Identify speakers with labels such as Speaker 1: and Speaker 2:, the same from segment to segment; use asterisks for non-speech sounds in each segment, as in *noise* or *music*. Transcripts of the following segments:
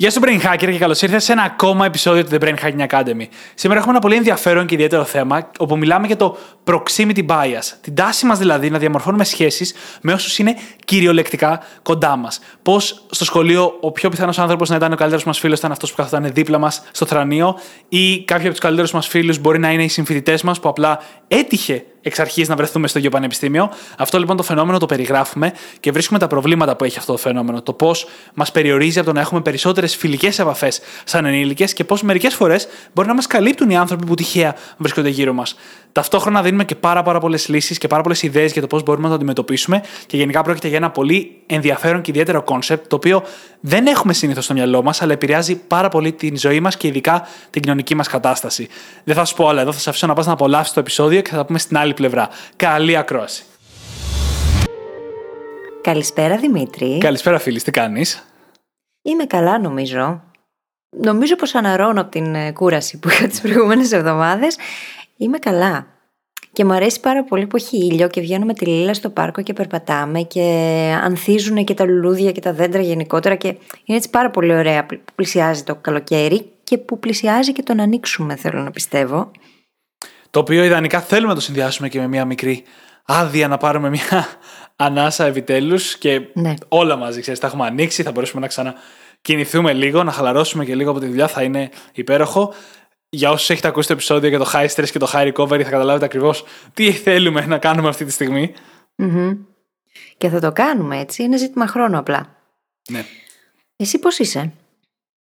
Speaker 1: Γεια σου, Brain Hacker, και καλώς ήρθατε σε ένα ακόμα επεισόδιο του The Brain Hacking Academy. Σήμερα έχουμε ένα πολύ ενδιαφέρον και ιδιαίτερο θέμα, όπου μιλάμε για το proximity bias. Την τάση μας δηλαδή να διαμορφώνουμε σχέσεις με όσους είναι κυριολεκτικά κοντά μας. Πώς στο σχολείο ο πιο πιθανός άνθρωπος να ήταν ο καλύτερος μας φίλος ήταν αυτός που καθόταν δίπλα μας στο θρανείο, ή κάποιοι από τους καλύτερους μας φίλους μπορεί να είναι οι συμφοιτητές μας που απλά έτυχε εξ αρχής να βρεθούμε στο ίδιο πανεπιστήμιο. Αυτό λοιπόν το φαινόμενο το περιγράφουμε και βρίσκουμε τα προβλήματα που έχει αυτό το φαινόμενο. Το πώς μας περιορίζει από το να έχουμε περισσότερες φιλικές επαφές σαν ενήλικες και πώς μερικές φορές μπορεί να μας καλύπτουν οι άνθρωποι που τυχαία βρίσκονται γύρω μας. Ταυτόχρονα δίνουμε και πάρα, πάρα πολλές λύσεις και πάρα πολλές ιδέες για το πώς μπορούμε να το αντιμετωπίσουμε και γενικά πρόκειται για ένα πολύ ενδιαφέρον και ιδιαίτερο concept το οποίο δεν έχουμε συνήθως στο μυαλό μας, αλλά επηρεάζει πάρα πολύ την ζωή μας και ειδικά την κοινωνική μας κατάσταση. Δεν θα σου πω άλλα εδώ, θα σε αφήσω να πας να απολαύσεις το επεισόδιο και θα πούμε στην άλλη πλευρά. Καλή ακρόαση.
Speaker 2: Καλησπέρα Δημήτρη.
Speaker 1: Καλησπέρα φίλε, τι κάνεις;
Speaker 2: Είμαι καλά νομίζω. Νομίζω πως αναρώνω από την ε, κούραση που είχα τις προηγούμενες εβδομάδες. Είμαι καλά. Και μου αρέσει πάρα πολύ που έχει ήλιο και βγαίνουμε τη Λίλα στο πάρκο και περπατάμε και ανθίζουν και τα λουλούδια και τα δέντρα γενικότερα και είναι έτσι πάρα πολύ ωραία που πλησιάζει το καλοκαίρι και που πλησιάζει και το να ανοίξουμε θέλω να πιστεύω.
Speaker 1: Το οποίο ιδανικά θέλουμε να το συνδυάσουμε και με μια μικρή άδεια να πάρουμε μια *laughs* ανάσα επιτέλους και
Speaker 2: Ναι.
Speaker 1: όλα μαζί, ξέρεις, τα έχουμε ανοίξει, θα μπορέσουμε να ξανακινηθούμε λίγο, να χαλαρώσουμε και λίγο από τη δουλειά, θα είναι υπέροχο. Για όσους έχετε ακούσει το επεισόδιο για το high stress και το high recovery, θα καταλάβετε ακριβώς τι θέλουμε να κάνουμε αυτή τη στιγμή.
Speaker 2: Μμμ. Και θα το κάνουμε έτσι, είναι ζήτημα χρόνου απλά.
Speaker 1: Ναι.
Speaker 2: Εσύ πώς είσαι;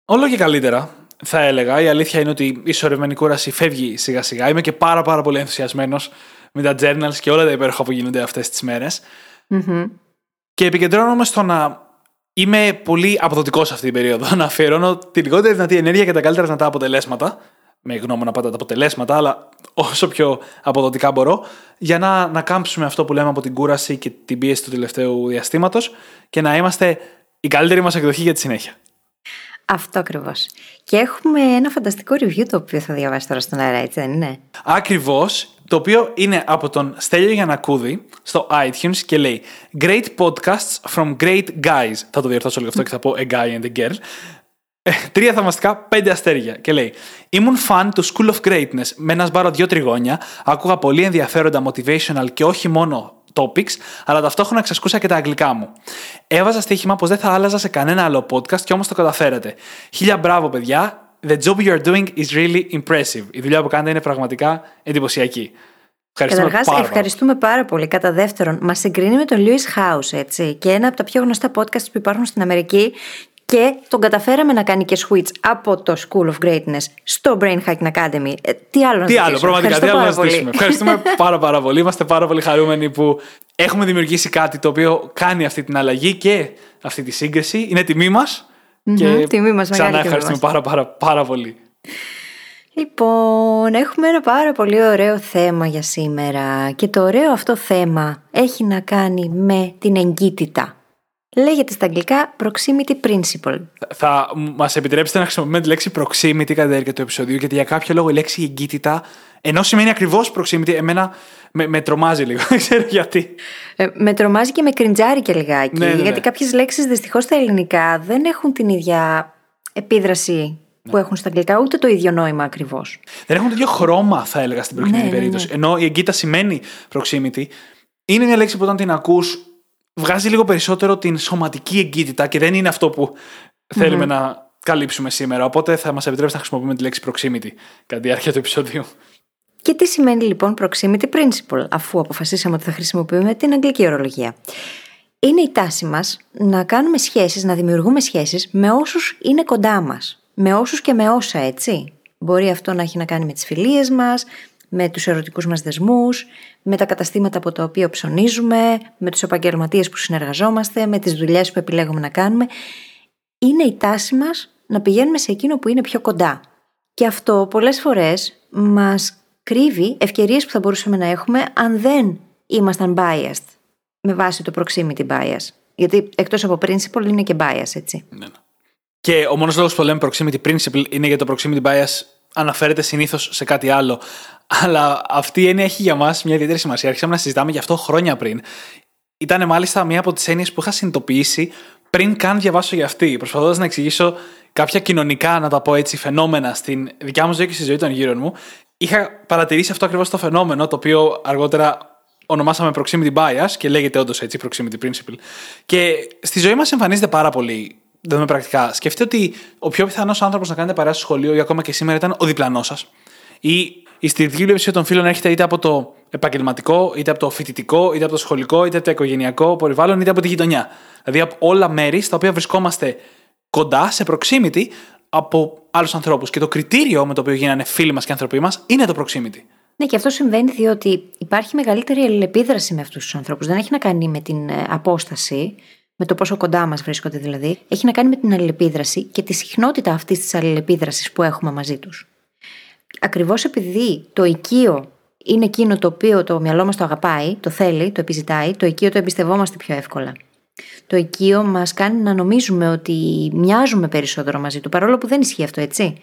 Speaker 1: Όλο και καλύτερα, θα έλεγα. Η αλήθεια είναι ότι η ισορρευμένη κούραση φεύγει σιγά σιγά. Είμαι και πάρα, πάρα πολύ ενθουσιασμένος με τα journals και όλα τα υπέροχα που γίνονται αυτές τις μέρες.
Speaker 2: Μμμ.
Speaker 1: Και επικεντρώνομαι στο να είμαι πολύ αποδοτικός σε αυτή την περίοδο. *laughs* Να αφιερώνω τη λιγότερη δυνατή ενέργεια και τα καλύτερα δυνατά αποτελέσματα. Με γνώμονα πάντα τα αποτελέσματα, αλλά όσο πιο αποδοτικά μπορώ, για να, να κάμψουμε αυτό που λέμε από την κούραση και την πίεση του τελευταίου διαστήματος και να είμαστε η καλύτερη μας εκδοχή για τη συνέχεια.
Speaker 2: Αυτό ακριβώς. Και έχουμε ένα φανταστικό review το οποίο θα διαβάσει τώρα στον αέρα, έτσι δεν είναι;
Speaker 1: Ακριβώς, το οποίο είναι από τον Στέλιο Γιανακούδη στο iTunes και λέει Great podcasts from great guys. Θα το διορθώσω λίγο αυτό και θα πω a guy and a girl. Ε, Τρία θαυμαστικά, πέντε αστέρια. Και λέει: Ήμουν fan του School of Greatness με ένα σπάρο δύο τριγώνια. Άκουγα πολύ ενδιαφέροντα motivational και όχι μόνο topics, αλλά ταυτόχρονα εξασκούσα και τα αγγλικά μου. Έβαζα στοίχημα πως δεν θα άλλαζα σε κανένα άλλο podcast και όμως το καταφέρατε. Χίλια μπράβο, παιδιά. The job you are doing is really impressive. Η δουλειά που κάνετε είναι πραγματικά εντυπωσιακή. Ευχαριστούμε
Speaker 2: Καταρχάς,
Speaker 1: πάρα πολύ.
Speaker 2: ευχαριστούμε πάρα πολύ. Κατά δεύτερον, μας συγκρίνει με τον Lewis House, έτσι. Και ένα από τα πιο γνωστά podcast που υπάρχουν στην Αμερική. Και τον καταφέραμε να κάνει και switch από το School of Greatness στο Brain Hacking Academy. Ε, τι άλλο να
Speaker 1: Τι άλλο,
Speaker 2: ζητήσω.
Speaker 1: πραγματικά, τι
Speaker 2: Ευχαριστώ
Speaker 1: άλλο να
Speaker 2: πάρα πολύ.
Speaker 1: ζητήσουμε; Ευχαριστούμε *laughs* πάρα πάρα πολύ. Είμαστε πάρα πολύ χαρούμενοι που έχουμε δημιουργήσει κάτι το οποίο κάνει αυτή την αλλαγή και αυτή τη σύγκριση. Είναι τιμή μας. Και
Speaker 2: τιμή μας, μεγάλη
Speaker 1: ξανά
Speaker 2: τιμή
Speaker 1: ευχαριστούμε
Speaker 2: μας.
Speaker 1: πάρα, πάρα, πάρα πολύ.
Speaker 2: Λοιπόν, έχουμε ένα πάρα πολύ ωραίο θέμα για σήμερα. Και το ωραίο αυτό θέμα έχει να κάνει με την εγκύτητα. Λέγεται στα αγγλικά proximity principle.
Speaker 1: Θα μας επιτρέψετε να χρησιμοποιούμε τη λέξη proximity κατά τη διάρκεια του επεισοδίου, γιατί για κάποιο λόγο η λέξη εγκύτητα, ενώ σημαίνει ακριβώς proximity, εμένα με, με τρομάζει λίγο. *laughs* Δεν ξέρω γιατί.
Speaker 2: Ε, με τρομάζει και με κριντζάρει και λιγάκι.
Speaker 1: Ναι, ναι, ναι.
Speaker 2: Γιατί κάποιες λέξεις δυστυχώς στα ελληνικά δεν έχουν την ίδια επίδραση
Speaker 1: Ναι.
Speaker 2: που έχουν στα αγγλικά, ούτε το ίδιο νόημα ακριβώς.
Speaker 1: Δεν έχουν το ίδιο χρώμα, θα έλεγα, στην προκειμένη
Speaker 2: Ναι, ναι, ναι.
Speaker 1: περίπτωση. Ενώ η εγκύτητα σημαίνει proximity. Είναι μια λέξη που όταν την ακούς, βγάζει λίγο περισσότερο την σωματική εγκύτητα και δεν είναι αυτό που θέλουμε να καλύψουμε σήμερα. Οπότε θα μας επιτρέψει να χρησιμοποιούμε τη λέξη proximity κατά τη διάρκεια του επεισοδίου.
Speaker 2: Και τι σημαίνει λοιπόν proximity principle, αφού αποφασίσαμε ότι θα χρησιμοποιούμε την αγγλική ορολογία. Είναι η τάση μας να κάνουμε σχέσεις, να δημιουργούμε σχέσεις με όσους είναι κοντά μας. Με όσους και με όσα, έτσι. Μπορεί αυτό να έχει να κάνει με τις φιλίες μας, με τους ερωτικούς μας δεσμούς, με τα καταστήματα από τα οποία ψωνίζουμε, με τους επαγγελματίες που συνεργαζόμαστε, με τις δουλειές που επιλέγουμε να κάνουμε. Είναι η τάση μας να πηγαίνουμε σε εκείνο που είναι πιο κοντά. Και αυτό πολλές φορές μας κρύβει ευκαιρίες που θα μπορούσαμε να έχουμε αν δεν ήμασταν biased. με βάση το proximity bias. Γιατί εκτός από principle είναι και bias, έτσι.
Speaker 1: Ναι, ναι. Και ο μόνος λόγος που λέμε proximity principle είναι γιατί το proximity bias αναφέρεται συνήθως σε κάτι άλλο. Αλλά αυτή η έννοια έχει για μας μια ιδιαίτερη σημασία. Άρχισαμε να συζητάμε γι' αυτό χρόνια πριν. Ήταν μάλιστα μία από τις έννοιες που είχα συνειδητοποιήσει πριν καν διαβάσω για αυτή, προσπαθώντας να εξηγήσω κάποια κοινωνικά, να τα πω έτσι, φαινόμενα στην δικιά μου ζωή και στη ζωή των γύρων μου. Είχα παρατηρήσει αυτό ακριβώς το φαινόμενο, το οποίο αργότερα ονομάσαμε proximity bias και λέγεται όντως έτσι proximity principle. Και στη ζωή μας εμφανίζεται πάρα πολύ δούμε πρακτικά. Σκεφτείτε ότι ο πιο πιθανός άνθρωπος να κάνετε παρέα στο σχολείο ή ακόμα και σήμερα ήταν ο διπλανός σας. Ή η στηρικτική πλειοψηφία των φίλων έρχεται είτε από το επαγγελματικό, είτε από το φοιτητικό, είτε από το σχολικό, είτε από το οικογενειακό περιβάλλον, είτε από τη γειτονιά. Δηλαδή από όλα μέρη στα οποία βρισκόμαστε κοντά, σε proximity, από άλλους ανθρώπους. Και το κριτήριο με το οποίο γίνανε φίλοι μας και άνθρωποι μας είναι το proximity.
Speaker 2: Ναι, και αυτό συμβαίνει διότι υπάρχει μεγαλύτερη αλληλεπίδραση με αυτούς τους ανθρώπους. Δεν έχει να κάνει με την ε, απόσταση, με το πόσο κοντά μας βρίσκονται δηλαδή. Έχει να κάνει με την αλληλεπίδραση και τη συχνότητα αυτής της αλληλεπίδρασης που έχουμε μαζί τους. Ακριβώς επειδή το οικείο είναι εκείνο το οποίο το μυαλό μας το αγαπάει, το θέλει, το επιζητάει, το οικείο το εμπιστευόμαστε πιο εύκολα. Το οικείο μας κάνει να νομίζουμε ότι μοιάζουμε περισσότερο μαζί του, παρόλο που δεν ισχύει αυτό, έτσι.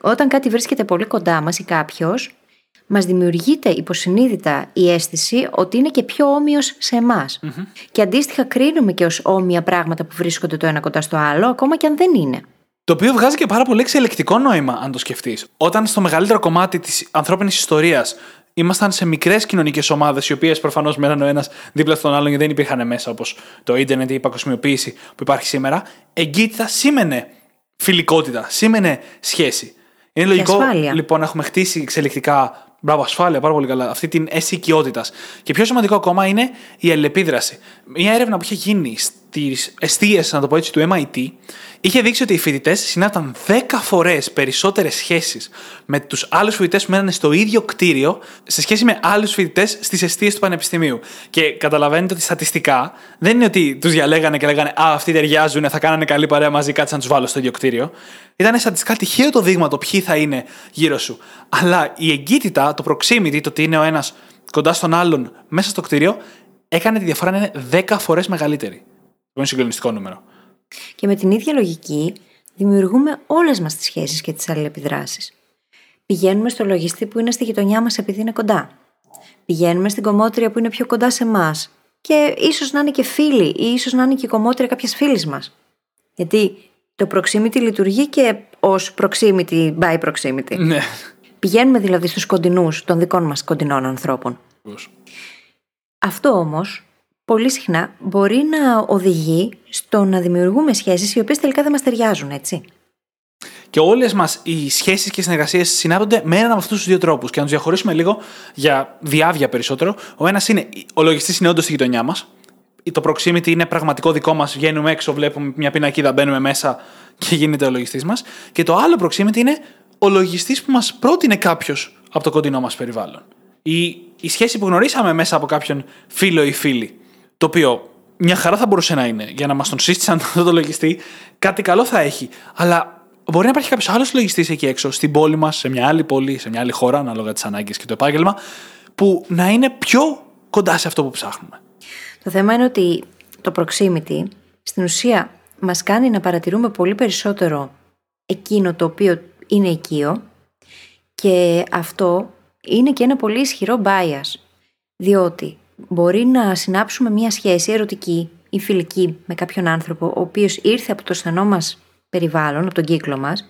Speaker 2: Όταν κάτι βρίσκεται πολύ κοντά μας ή κάποιος, μας δημιουργείται υποσυνείδητα η αίσθηση ότι είναι και πιο όμοιος σε εμα Και αντίστοιχα κρίνουμε και ως όμοια πράγματα που βρίσκονται το ένα κοντά στο άλλο, ακόμα και αν δεν είναι.
Speaker 1: Το οποίο βγάζει και πάρα πολύ εξελεκτικό νόημα, αν το σκεφτείς. Όταν στο μεγαλύτερο κομμάτι της ανθρώπινης ιστορίας ήμασταν σε μικρές κοινωνικές ομάδες, οι οποίες προφανώς μέναν ο ένας δίπλα στον άλλον και δεν υπήρχαν μέσα όπως το ίντερνετ ή η παγκοσμιοποίηση που υπάρχει σήμερα, εγκύτητα σήμαινε φιλικότητα, σήμαινε σχέση. Είναι λογικό λοιπόν να έχουμε χτίσει εξελικτικά Μπράβο, ασφάλεια, πάρα πολύ καλά. Αυτή την αίσθηση οικειότητα. Και πιο σημαντικό ακόμα είναι η αλληλεπίδραση. Μια έρευνα που είχε γίνει στις αιστείε, να το πω έτσι, του MIT, είχε δείξει ότι οι φοιτητές συνάπταν 10 φορές περισσότερες σχέσεις με τους άλλους φοιτητές που μένανε στο ίδιο κτίριο σε σχέση με άλλους φοιτητές στις αιστείε του Πανεπιστημίου. Και καταλαβαίνετε ότι στατιστικά δεν είναι ότι τους διαλέγανε και λέγανε Α, αυτοί ταιριάζουν, θα κάνανε καλή παρέα μαζί, κάτσε να τους βάλω στο ίδιο κτίριο. Ήταν στατιστικά τυχαίο το δείγμα το ποιοι θα είναι γύρω σου. Αλλά η εγκύτητα, το proximity, το ότι είναι ο ένας κοντά στον άλλον μέσα στο κτίριο, έκανε τη διαφορά να είναι 10 φορές μεγαλύτερη. Είναι συγκλονιστικό νούμερο.
Speaker 2: Και με την ίδια λογική δημιουργούμε όλες μας τις σχέσεις και τις αλληλεπιδράσεις. Πηγαίνουμε στο λογιστή που είναι στη γειτονιά μας επειδή είναι κοντά. Πηγαίνουμε στην κομμότρια που είναι πιο κοντά σε εμάς. Και ίσως να είναι και φίλοι, ή ίσως να είναι και η κομμότρια κάποιας φίλης μας. Γιατί το proximity λειτουργεί και ως proximity by proximity.
Speaker 1: Ναι.
Speaker 2: Πηγαίνουμε δηλαδή στους κοντινούς των δικών μας κοντινών ανθρώπων. Αυτό όμως πολύ συχνά μπορεί να οδηγεί στο να δημιουργούμε σχέσεις οι οποίες τελικά δεν μας ταιριάζουν, έτσι.
Speaker 1: Και όλες μας οι σχέσεις και συνεργασίες συνάπτονται με έναν από αυτούς τους δύο τρόπους. Και να τους διαχωρίσουμε λίγο για διάβια περισσότερο. Ο ένας είναι ο λογιστής είναι όντως στη γειτονιά μας. Το proximity είναι πραγματικό δικό μας. Βγαίνουμε έξω, βλέπουμε μια πινακίδα, μπαίνουμε μέσα και γίνεται ο λογιστής μας. Και το άλλο proximity είναι ο λογιστής που μας πρότεινε κάποιος από το κοντινό μας περιβάλλον. Η, η σχέση που γνωρίσαμε μέσα από κάποιον φίλο ή φίλη. Το οποίο μια χαρά θα μπορούσε να είναι για να μας τον σύστησαν αυτό το λογιστή. Κάτι καλό θα έχει. Αλλά μπορεί να υπάρχει κάποιος άλλος λογιστής εκεί έξω, στην πόλη μας, σε μια άλλη πόλη, σε μια άλλη χώρα, ανάλογα τις ανάγκες και το επάγγελμα, που να είναι πιο κοντά σε αυτό που ψάχνουμε.
Speaker 2: Το θέμα είναι ότι το proximity στην ουσία μας κάνει να παρατηρούμε πολύ περισσότερο εκείνο το οποίο είναι οικείο και αυτό είναι και ένα πολύ ισχυρό bias διότι μπορεί να συνάψουμε μια σχέση ερωτική ή φιλική με κάποιον άνθρωπο ο οποίος ήρθε από το στενό μας περιβάλλον, από τον κύκλο μας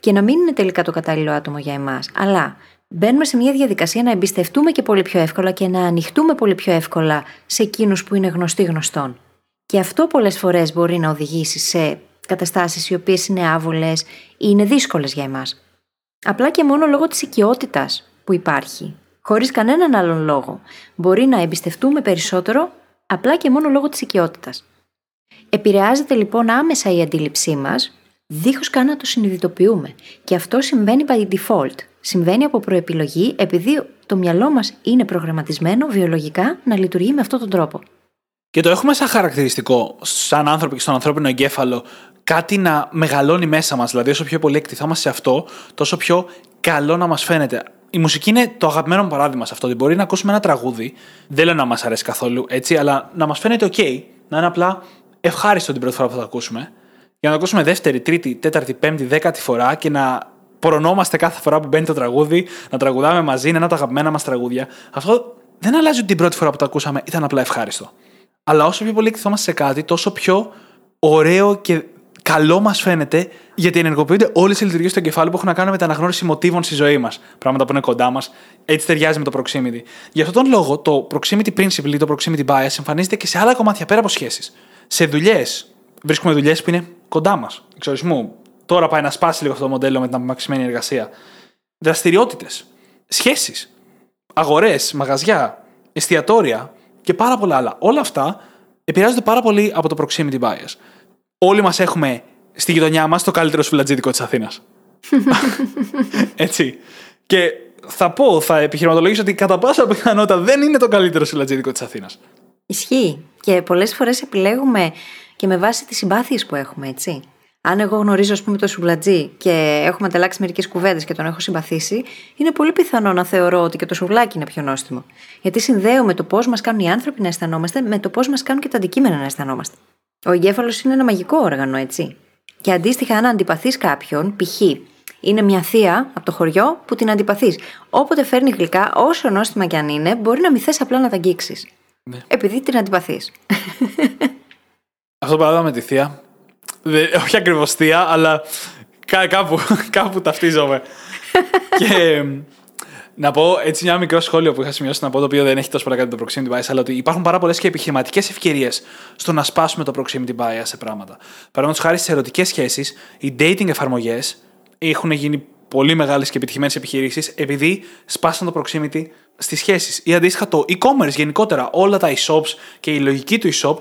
Speaker 2: και να μην είναι τελικά το κατάλληλο άτομο για εμάς αλλά μπαίνουμε σε μια διαδικασία να εμπιστευτούμε και πολύ πιο εύκολα και να ανοιχτούμε πολύ πιο εύκολα σε εκείνους που είναι γνωστοί γνωστών. Και αυτό πολλές φορές μπορεί να οδηγήσει σε καταστάσεις οι οποίες είναι άβολες ή είναι δύσκολες για εμάς. Απλά και μόνο λόγω της οικειότητας που υπάρχει. Χωρίς κανέναν άλλον λόγο. Μπορεί να εμπιστευτούμε περισσότερο απλά και μόνο λόγω της οικειότητας. Επηρεάζεται λοιπόν άμεσα η αντίληψή μας, δίχως καν να το συνειδητοποιούμε. Και αυτό συμβαίνει by default. Συμβαίνει από προεπιλογή επειδή το μυαλό μας είναι προγραμματισμένο βιολογικά να λειτουργεί με αυτόν τον τρόπο.
Speaker 1: Και το έχουμε σαν χαρακτηριστικό, σαν άνθρωποι και στον ανθρώπινο εγκέφαλο, κάτι να μεγαλώνει μέσα μας. Δηλαδή, όσο πιο πολύ εκτιθόμαστε σε αυτό, τόσο πιο καλό να μας φαίνεται. η μουσική είναι το αγαπημένο μου παράδειγμα σε αυτό. Ότι μπορεί να ακούσουμε ένα τραγούδι, δεν λέω να μας αρέσει καθόλου έτσι, αλλά να μας φαίνεται OK, να είναι απλά ευχάριστο την πρώτη φορά που θα το ακούσουμε, για να το ακούσουμε δεύτερη, τρίτη, τέταρτη, πέμπτη, δέκατη φορά και να προνόμαστε κάθε φορά που μπαίνει το τραγούδι, να τραγουδάμε μαζί, είναι ένα από τα αγαπημένα μας τραγούδια. Αυτό δεν αλλάζει ότι την πρώτη φορά που το ακούσαμε ήταν απλά ευχάριστο. Αλλά όσο πιο πολύ εκτιθόμαστε σε κάτι, τόσο πιο ωραίο και καλό μας φαίνεται, γιατί ενεργοποιούνται όλες οι λειτουργίες του εγκεφάλου που έχουν να κάνουν με την αναγνώριση μοτίβων στη ζωή μας. Πράγματα που είναι κοντά μας. Έτσι ταιριάζει με το proximity. Γι' αυτόν τον λόγο, το proximity principle ή το proximity bias εμφανίζεται και σε άλλα κομμάτια πέρα από σχέσεις. Σε δουλειές. Βρίσκουμε δουλειές που είναι κοντά μας. Εξορισμού. Τώρα πάει να σπάσει λίγο αυτό το μοντέλο με την απομαξιμένη εργασία. Δραστηριότητες. Σχέσεις. Αγορές, μαγαζιά, εστιατόρια και πάρα πολλά άλλα. Όλα αυτά επηρεάζονται πάρα πολύ από το proximity bias όλοι μας έχουμε στη γειτονιά μας το καλύτερο σουβλατζίδικο της Αθήνας. *laughs* Έτσι. Και θα πω, θα επιχειρηματολογήσω ότι κατά πάσα πιθανότητα δεν είναι το καλύτερο σουβλατζίδικο της Αθήνας.
Speaker 2: Ισχύει. Και πολλές φορές επιλέγουμε και με βάση τις συμπάθειες που έχουμε, έτσι. Αν εγώ γνωρίζω, ας πούμε, το σουβλατζί και έχουμε ανταλλάξει μερικές κουβέντες και τον έχω συμπαθήσει, είναι πολύ πιθανό να θεωρώ ότι και το σουβλάκι είναι πιο νόστιμο. Γιατί συνδέουμε το πώς μας κάνουν οι άνθρωποι να αισθανόμαστε με το πώς μας κάνουν και τα αντικείμενα να αισθανόμαστε. Ο εγκέφαλος είναι ένα μαγικό όργανο, έτσι. Και αντίστοιχα, αν αντιπαθείς κάποιον, π.χ. είναι μια θεία από το χωριό που την αντιπαθείς. Όποτε φέρνει γλυκά, όσο νόστιμα κι αν είναι, μπορεί να μην θες απλά να τα αγγίξεις. Ναι. Επειδή την αντιπαθείς. *laughs*
Speaker 1: Αυτό το παράδειγμα με τη θεία. όχι ακριβώς θεία, αλλά κάπου, *laughs* κάπου ταυτίζομαι. και να πω έτσι μια μικρό σχόλιο που είχα σημειώσει να πω, το οποίο δεν έχει τόσο πολύ κάτι το proximity bias, αλλά ότι υπάρχουν πάρα πολλές και επιχειρηματικές ευκαιρίες στο να σπάσουμε το proximity bias σε πράγματα. Παραδείγματος χάρη στις ερωτικές σχέσεις, οι dating εφαρμογές έχουν γίνει πολύ μεγάλες και επιτυχημένες επιχειρήσεις επειδή σπάσαν το proximity στις σχέσεις. Ή αντίστοιχα το e-commerce γενικότερα, όλα τα e-shops και η λογική του e-shop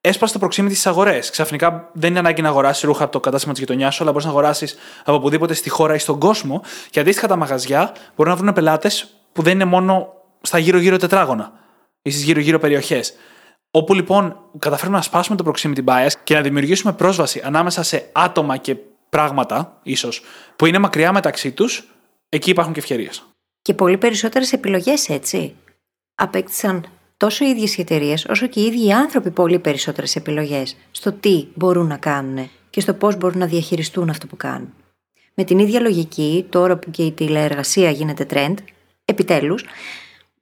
Speaker 1: έσπασε το proximity στις αγορές. Ξαφνικά δεν είναι ανάγκη να αγοράσεις ρούχα από το κατάστημα της γειτονιάς σου, αλλά μπορείς να αγοράσεις από οπουδήποτε στη χώρα ή στον κόσμο. Και αντίστοιχα τα μαγαζιά μπορούν να βρουν πελάτες που δεν είναι μόνο στα γύρω-γύρω τετράγωνα ή στις γύρω-γύρω περιοχές. Όπου λοιπόν καταφέρουμε να σπάσουμε το proximity bias και να δημιουργήσουμε πρόσβαση ανάμεσα σε άτομα και πράγματα, ίσως, που είναι μακριά μεταξύ τους, εκεί υπάρχουν και ευκαιρίες.
Speaker 2: Και πολύ περισσότερες επιλογές, έτσι. Απέκτησαν τόσο οι ίδιες οι εταιρείες, όσο και οι ίδιοι οι άνθρωποι πολύ περισσότερες επιλογές στο τι μπορούν να κάνουν και στο πώς μπορούν να διαχειριστούν αυτό που κάνουν. Με την ίδια λογική, τώρα που και η τηλεεργασία γίνεται trend, επιτέλους,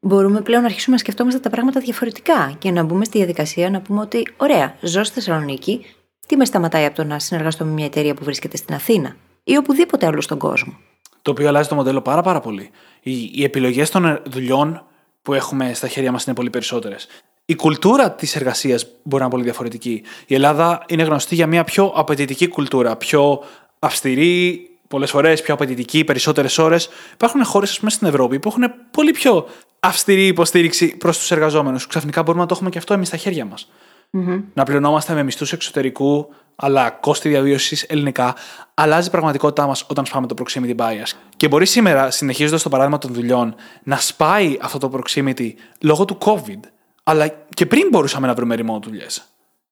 Speaker 2: μπορούμε πλέον να αρχίσουμε να σκεφτόμαστε τα πράγματα διαφορετικά και να μπούμε στη διαδικασία να πούμε ότι, ωραία, ζω στη Θεσσαλονίκη, τι με σταματάει από το να συνεργαστώ με μια εταιρεία που βρίσκεται στην Αθήνα ή οπουδήποτε αλλού στον κόσμο;
Speaker 1: Το οποίο αλλάζει το μοντέλο πάρα, πάρα πολύ. Οι, οι επιλογές των δουλειών που έχουμε στα χέρια μας είναι πολύ περισσότερες. Η κουλτούρα της εργασίας μπορεί να είναι πολύ διαφορετική. Η Ελλάδα είναι γνωστή για μια πιο απαιτητική κουλτούρα, πιο αυστηρή, πολλές φορές πιο απαιτητική, περισσότερες ώρες. Υπάρχουν χώρες, ας πούμε, στην Ευρώπη που έχουν πολύ πιο αυστηρή υποστήριξη προς τους εργαζόμενους. Ξαφνικά μπορούμε να το έχουμε και αυτό εμείς στα χέρια μας. Mm-hmm. Να πληρωνόμαστε με μισθούς εξωτερικού, αλλά κόστη διαβίωσης ελληνικά. Αλλάζει η πραγματικότητά μας όταν σπάμε το proximity bias. Και μπορεί σήμερα, συνεχίζοντας το παράδειγμα των δουλειών, να σπάει αυτό το proximity λόγω του COVID. Αλλά και πριν μπορούσαμε να βρούμε remote δουλειές.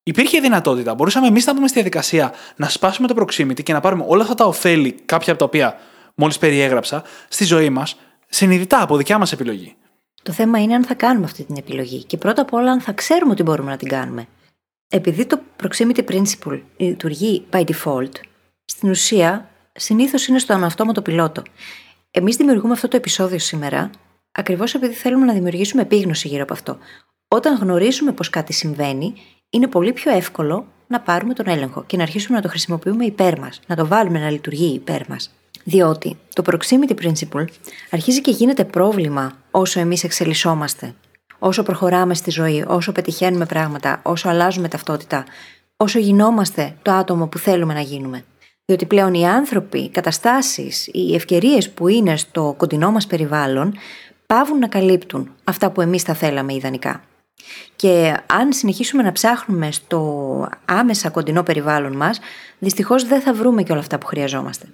Speaker 1: Υπήρχε δυνατότητα. Μπορούσαμε εμείς να δούμε στη διαδικασία να σπάσουμε το proximity και να πάρουμε όλα αυτά τα ωφέλη, κάποια από τα οποία μόλις περιέγραψα, στη ζωή μας, συνειδητά από δικιά μας επιλογή.
Speaker 2: Το θέμα είναι αν θα κάνουμε αυτή την επιλογή και πρώτα απ' όλα αν θα ξέρουμε ότι μπορούμε να την κάνουμε. Επειδή το proximity principle λειτουργεί by default, στην ουσία συνήθως είναι στο αναυτόματο πιλότο. Εμείς δημιουργούμε αυτό το επεισόδιο σήμερα ακριβώς επειδή θέλουμε να δημιουργήσουμε επίγνωση γύρω από αυτό. Όταν γνωρίζουμε πως κάτι συμβαίνει, είναι πολύ πιο εύκολο να πάρουμε τον έλεγχο και να αρχίσουμε να το χρησιμοποιούμε υπέρ μας, να το βάλουμε να λειτουργεί υπέρ μας. Διότι το proximity principle αρχίζει και γίνεται πρόβλημα όσο εμείς εξελισσόμαστε, όσο προχωράμε στη ζωή, όσο πετυχαίνουμε πράγματα, όσο αλλάζουμε ταυτότητα, όσο γινόμαστε το άτομο που θέλουμε να γίνουμε. Διότι πλέον οι άνθρωποι, οι καταστάσεις, οι ευκαιρίες που είναι στο κοντινό μας περιβάλλον πάβουν να καλύπτουν αυτά που εμείς θα θέλαμε ιδανικά. Και αν συνεχίσουμε να ψάχνουμε στο άμεσα κοντινό περιβάλλον μας, δυστυχώς δεν θα βρούμε και όλα αυτά που χρειαζόμαστε.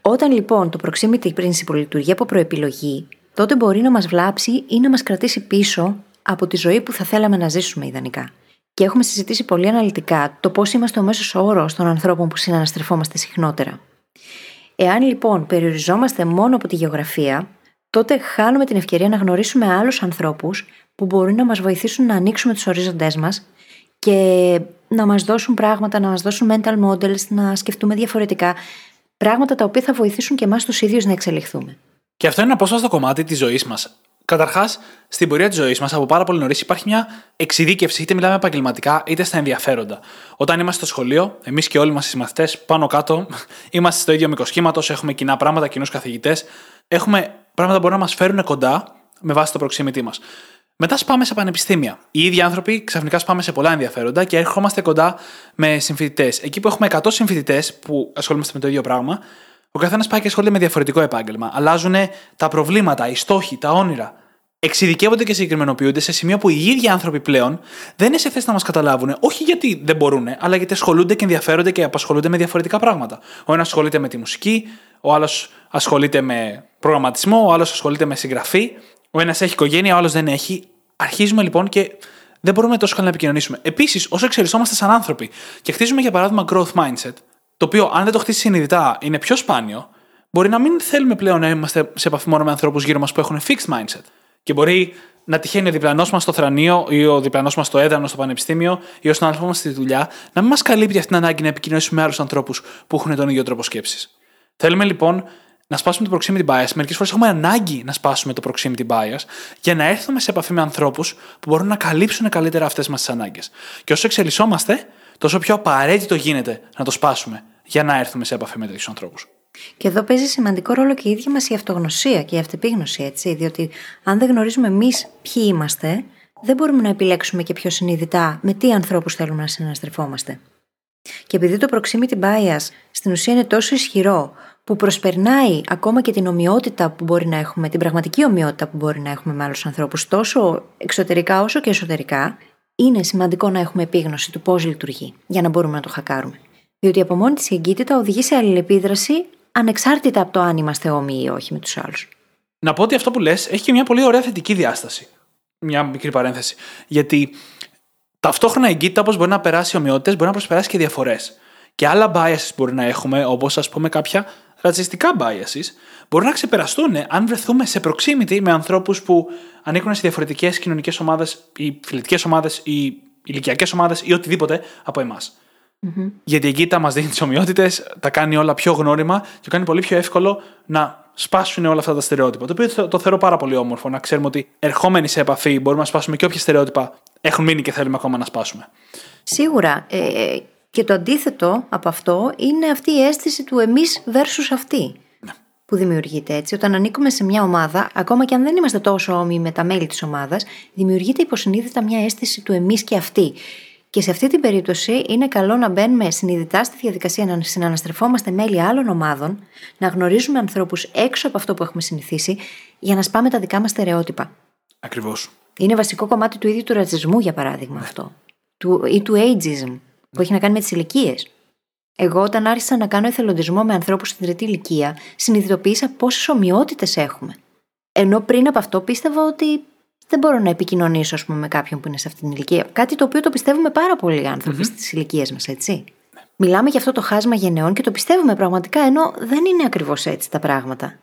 Speaker 2: Όταν λοιπόν το proximity principle λειτουργεί από προεπιλογή, τότε μπορεί να μας βλάψει ή να μας κρατήσει πίσω από τη ζωή που θα θέλαμε να ζήσουμε ιδανικά. Και έχουμε συζητήσει πολύ αναλυτικά το πώς είμαστε ο μέσος όρος των ανθρώπων που συναναστρεφόμαστε συχνότερα. Εάν λοιπόν περιοριζόμαστε μόνο από τη γεωγραφία, τότε χάνουμε την ευκαιρία να γνωρίσουμε άλλους ανθρώπους που μπορούν να μας βοηθήσουν να ανοίξουμε τους ορίζοντές μας και να μας δώσουν πράγματα, να μας δώσουν mental models, να σκεφτούμε διαφορετικά. Πράγματα τα οποία θα βοηθήσουν και εμάς τους ίδιους να εξελιχθούμε.
Speaker 1: Και αυτό είναι ένα απόσπαστο κομμάτι της ζωής μας. Καταρχάς, στην πορεία της ζωής μας, από πάρα πολύ νωρίς, υπάρχει μια εξειδίκευση, είτε μιλάμε επαγγελματικά, είτε στα ενδιαφέροντα. Όταν είμαστε στο σχολείο, εμείς και όλοι μας οι μαθητές, πάνω κάτω, *laughs* είμαστε στο ίδιο μικρό σχήματο, έχουμε κοινά πράγματα, κοινούς καθηγητές, έχουμε πράγματα που μπορούν να μας φέρουν κοντά με βάση το proximity μας. Μετά σπάμε σε πανεπιστήμια. Οι ίδιοι άνθρωποι ξαφνικά σπάμε σε πολλά ενδιαφέροντα και ερχόμαστε κοντά με συμφοιτητές. Εκεί που έχουμε 100 συμφοιτητές που ασχολούμαστε με το ίδιο πράγμα, ο καθένας πάει και ασχολείται με διαφορετικό επάγγελμα. Αλλάζουν τα προβλήματα, οι στόχοι, τα όνειρα. Εξειδικεύονται και συγκεκριμενοποιούνται σε σημείο που οι ίδιοι άνθρωποι πλέον δεν είναι σε θέση να μας καταλάβουν, όχι γιατί δεν μπορούν, αλλά γιατί ασχολούνται και ενδιαφέρονται και απασχολούνται με διαφορετικά πράγματα. Ο ένας ασχολείται με τη μουσική, ο άλλος ασχολείται με προγραμματισμό, ο άλλος ασχολείται με συγγραφή, ο ένας έχει οικογένεια, ο άλλος δεν έχει. Αρχίζουμε λοιπόν και δεν μπορούμε τόσο καλά να επικοινωνήσουμε. Επίσης, όσο εξελισσόμαστε σαν άνθρωποι και χτίζουμε για παράδειγμα growth mindset, το οποίο αν δεν το χτίσει συνειδητά είναι πιο σπάνιο, μπορεί να μην θέλουμε πλέον να είμαστε σε επαφή μόνο με ανθρώπους γύρω μας που έχουν fixed mindset. Και μπορεί να τυχαίνει ο διπλανός μας στο θρανείο ή ο διπλανός μας στο έδρανο στο πανεπιστήμιο ή ο συνάδελφός μας στη δουλειά να μην μας καλύπτει αυτή την ανάγκη να επικοινωνήσουμε με άλλους ανθρώπους που έχουν τον ίδιο τρόπο σκέψης. Θέλουμε λοιπόν να σπάσουμε το proximity bias. Μερικές φορές έχουμε ανάγκη να σπάσουμε το proximity bias για να έρθουμε σε επαφή με ανθρώπους που μπορούν να καλύψουν καλύτερα αυτές μας τις ανάγκες. Και όσο εξελισσόμαστε, τόσο πιο απαραίτητο γίνεται να το σπάσουμε για να έρθουμε σε επαφή με τέτοιους ανθρώπους.
Speaker 2: Και εδώ παίζει σημαντικό ρόλο και η ίδια μας η αυτογνωσία και η αυτεπίγνωση, έτσι. Διότι αν δεν γνωρίζουμε εμείς ποιοι είμαστε, δεν μπορούμε να επιλέξουμε και πιο συνειδητά με τι ανθρώπους θέλουμε να συναστρεφόμαστε. Και επειδή το proximity bias στην ουσία είναι τόσο ισχυρό, που προσπερνάει ακόμα και την ομοιότητα που μπορεί να έχουμε, την πραγματική ομοιότητα που μπορεί να έχουμε με άλλους ανθρώπους, τόσο εξωτερικά όσο και εσωτερικά, είναι σημαντικό να έχουμε επίγνωση του πώς λειτουργεί, για να μπορούμε να το χακάρουμε. Διότι από μόνη της η εγκύτητα οδηγεί σε αλληλεπίδραση ανεξάρτητα από το αν είμαστε όμοιοι ή όχι με τους άλλους.
Speaker 1: Να πω ότι αυτό που λες έχει και μια πολύ ωραία θετική διάσταση. Μια μικρή παρένθεση. Γιατί ταυτόχρονα η εγκύτητα, όπως μπορεί να περάσει ομοιότητες, μπορεί να προσπεράσει και διαφορές. Και άλλα biases μπορεί να έχουμε, όπως ας πούμε κάποια ρατσιστικά biases, μπορούν να ξεπεραστούν αν βρεθούμε σε proximity με ανθρώπους που ανήκουν σε διαφορετικές κοινωνικές ομάδες ή φιλετικές ομάδες ή ηλικιακές ομάδες ή οτιδήποτε από εμάς. Mm-hmm. Γιατί εκεί τα μας δίνει τις ομοιότητες, τα κάνει όλα πιο γνώριμα και κάνει πολύ πιο εύκολο να σπάσουν όλα αυτά τα στερεότυπα. Το οποίο το θεωρώ πάρα πολύ όμορφο να ξέρουμε ότι ερχόμενοι σε επαφή μπορούμε να σπάσουμε και όποια στερεότυπα έχουν μείνει και θέλουμε ακόμα να σπάσουμε.
Speaker 2: Σίγουρα. Ε, και το αντίθετο από αυτό είναι αυτή η αίσθηση του εμείς versus αυτή. Ναι. Που δημιουργείται έτσι. Όταν ανήκουμε σε μια ομάδα, ακόμα και αν δεν είμαστε τόσο όμοιοι με τα μέλη της ομάδας, δημιουργείται υποσυνείδητα μια αίσθηση του εμείς και αυτή. Και σε αυτή την περίπτωση είναι καλό να μπαίνουμε συνειδητά στη διαδικασία να συναναστρεφόμαστε μέλη άλλων ομάδων, να γνωρίζουμε ανθρώπους έξω από αυτό που έχουμε συνηθίσει, για να σπάμε τα δικά μας στερεότυπα.
Speaker 1: Ακριβώς.
Speaker 2: Είναι βασικό κομμάτι του ίδιου του ρατσισμού, για παράδειγμα, αυτό. Του, ή του ageism, που έχει να κάνει με τις ηλικίες. Εγώ, όταν άρχισα να κάνω εθελοντισμό με ανθρώπους στην τρίτη ηλικία, συνειδητοποίησα πόσες ομοιότητες έχουμε. Ενώ πριν από αυτό πίστευα ότι δεν μπορώ να επικοινωνήσω, πούμε, με κάποιον που είναι σε αυτή την ηλικία. Κάτι το οποίο το πιστεύουμε πάρα πολλοί άνθρωποι mm-hmm. στις ηλικίες μας, έτσι. Μιλάμε για αυτό το χάσμα γενεών και το πιστεύουμε πραγματικά, ενώ δεν είναι ακριβώς έτσι τα πράγματα.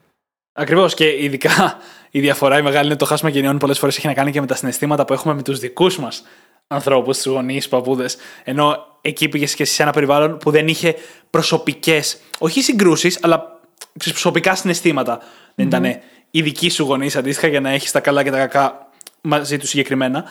Speaker 1: Ακριβώς και ειδικά η διαφορά η μεγάλη είναι το χάσμα γενεών πολλές φορές έχει να κάνει και με τα συναισθήματα που έχουμε με τους δικούς μας ανθρώπους, τους γονείς, παππούδες. Ενώ εκεί πήγες και σε ένα περιβάλλον που δεν είχε προσωπικές, όχι συγκρούσεις, αλλά προσωπικά συναισθήματα. Mm-hmm. Δεν ήταν οι δικοί σου γονείς αντίστοιχα για να έχεις τα καλά και τα κακά μαζί τους συγκεκριμένα.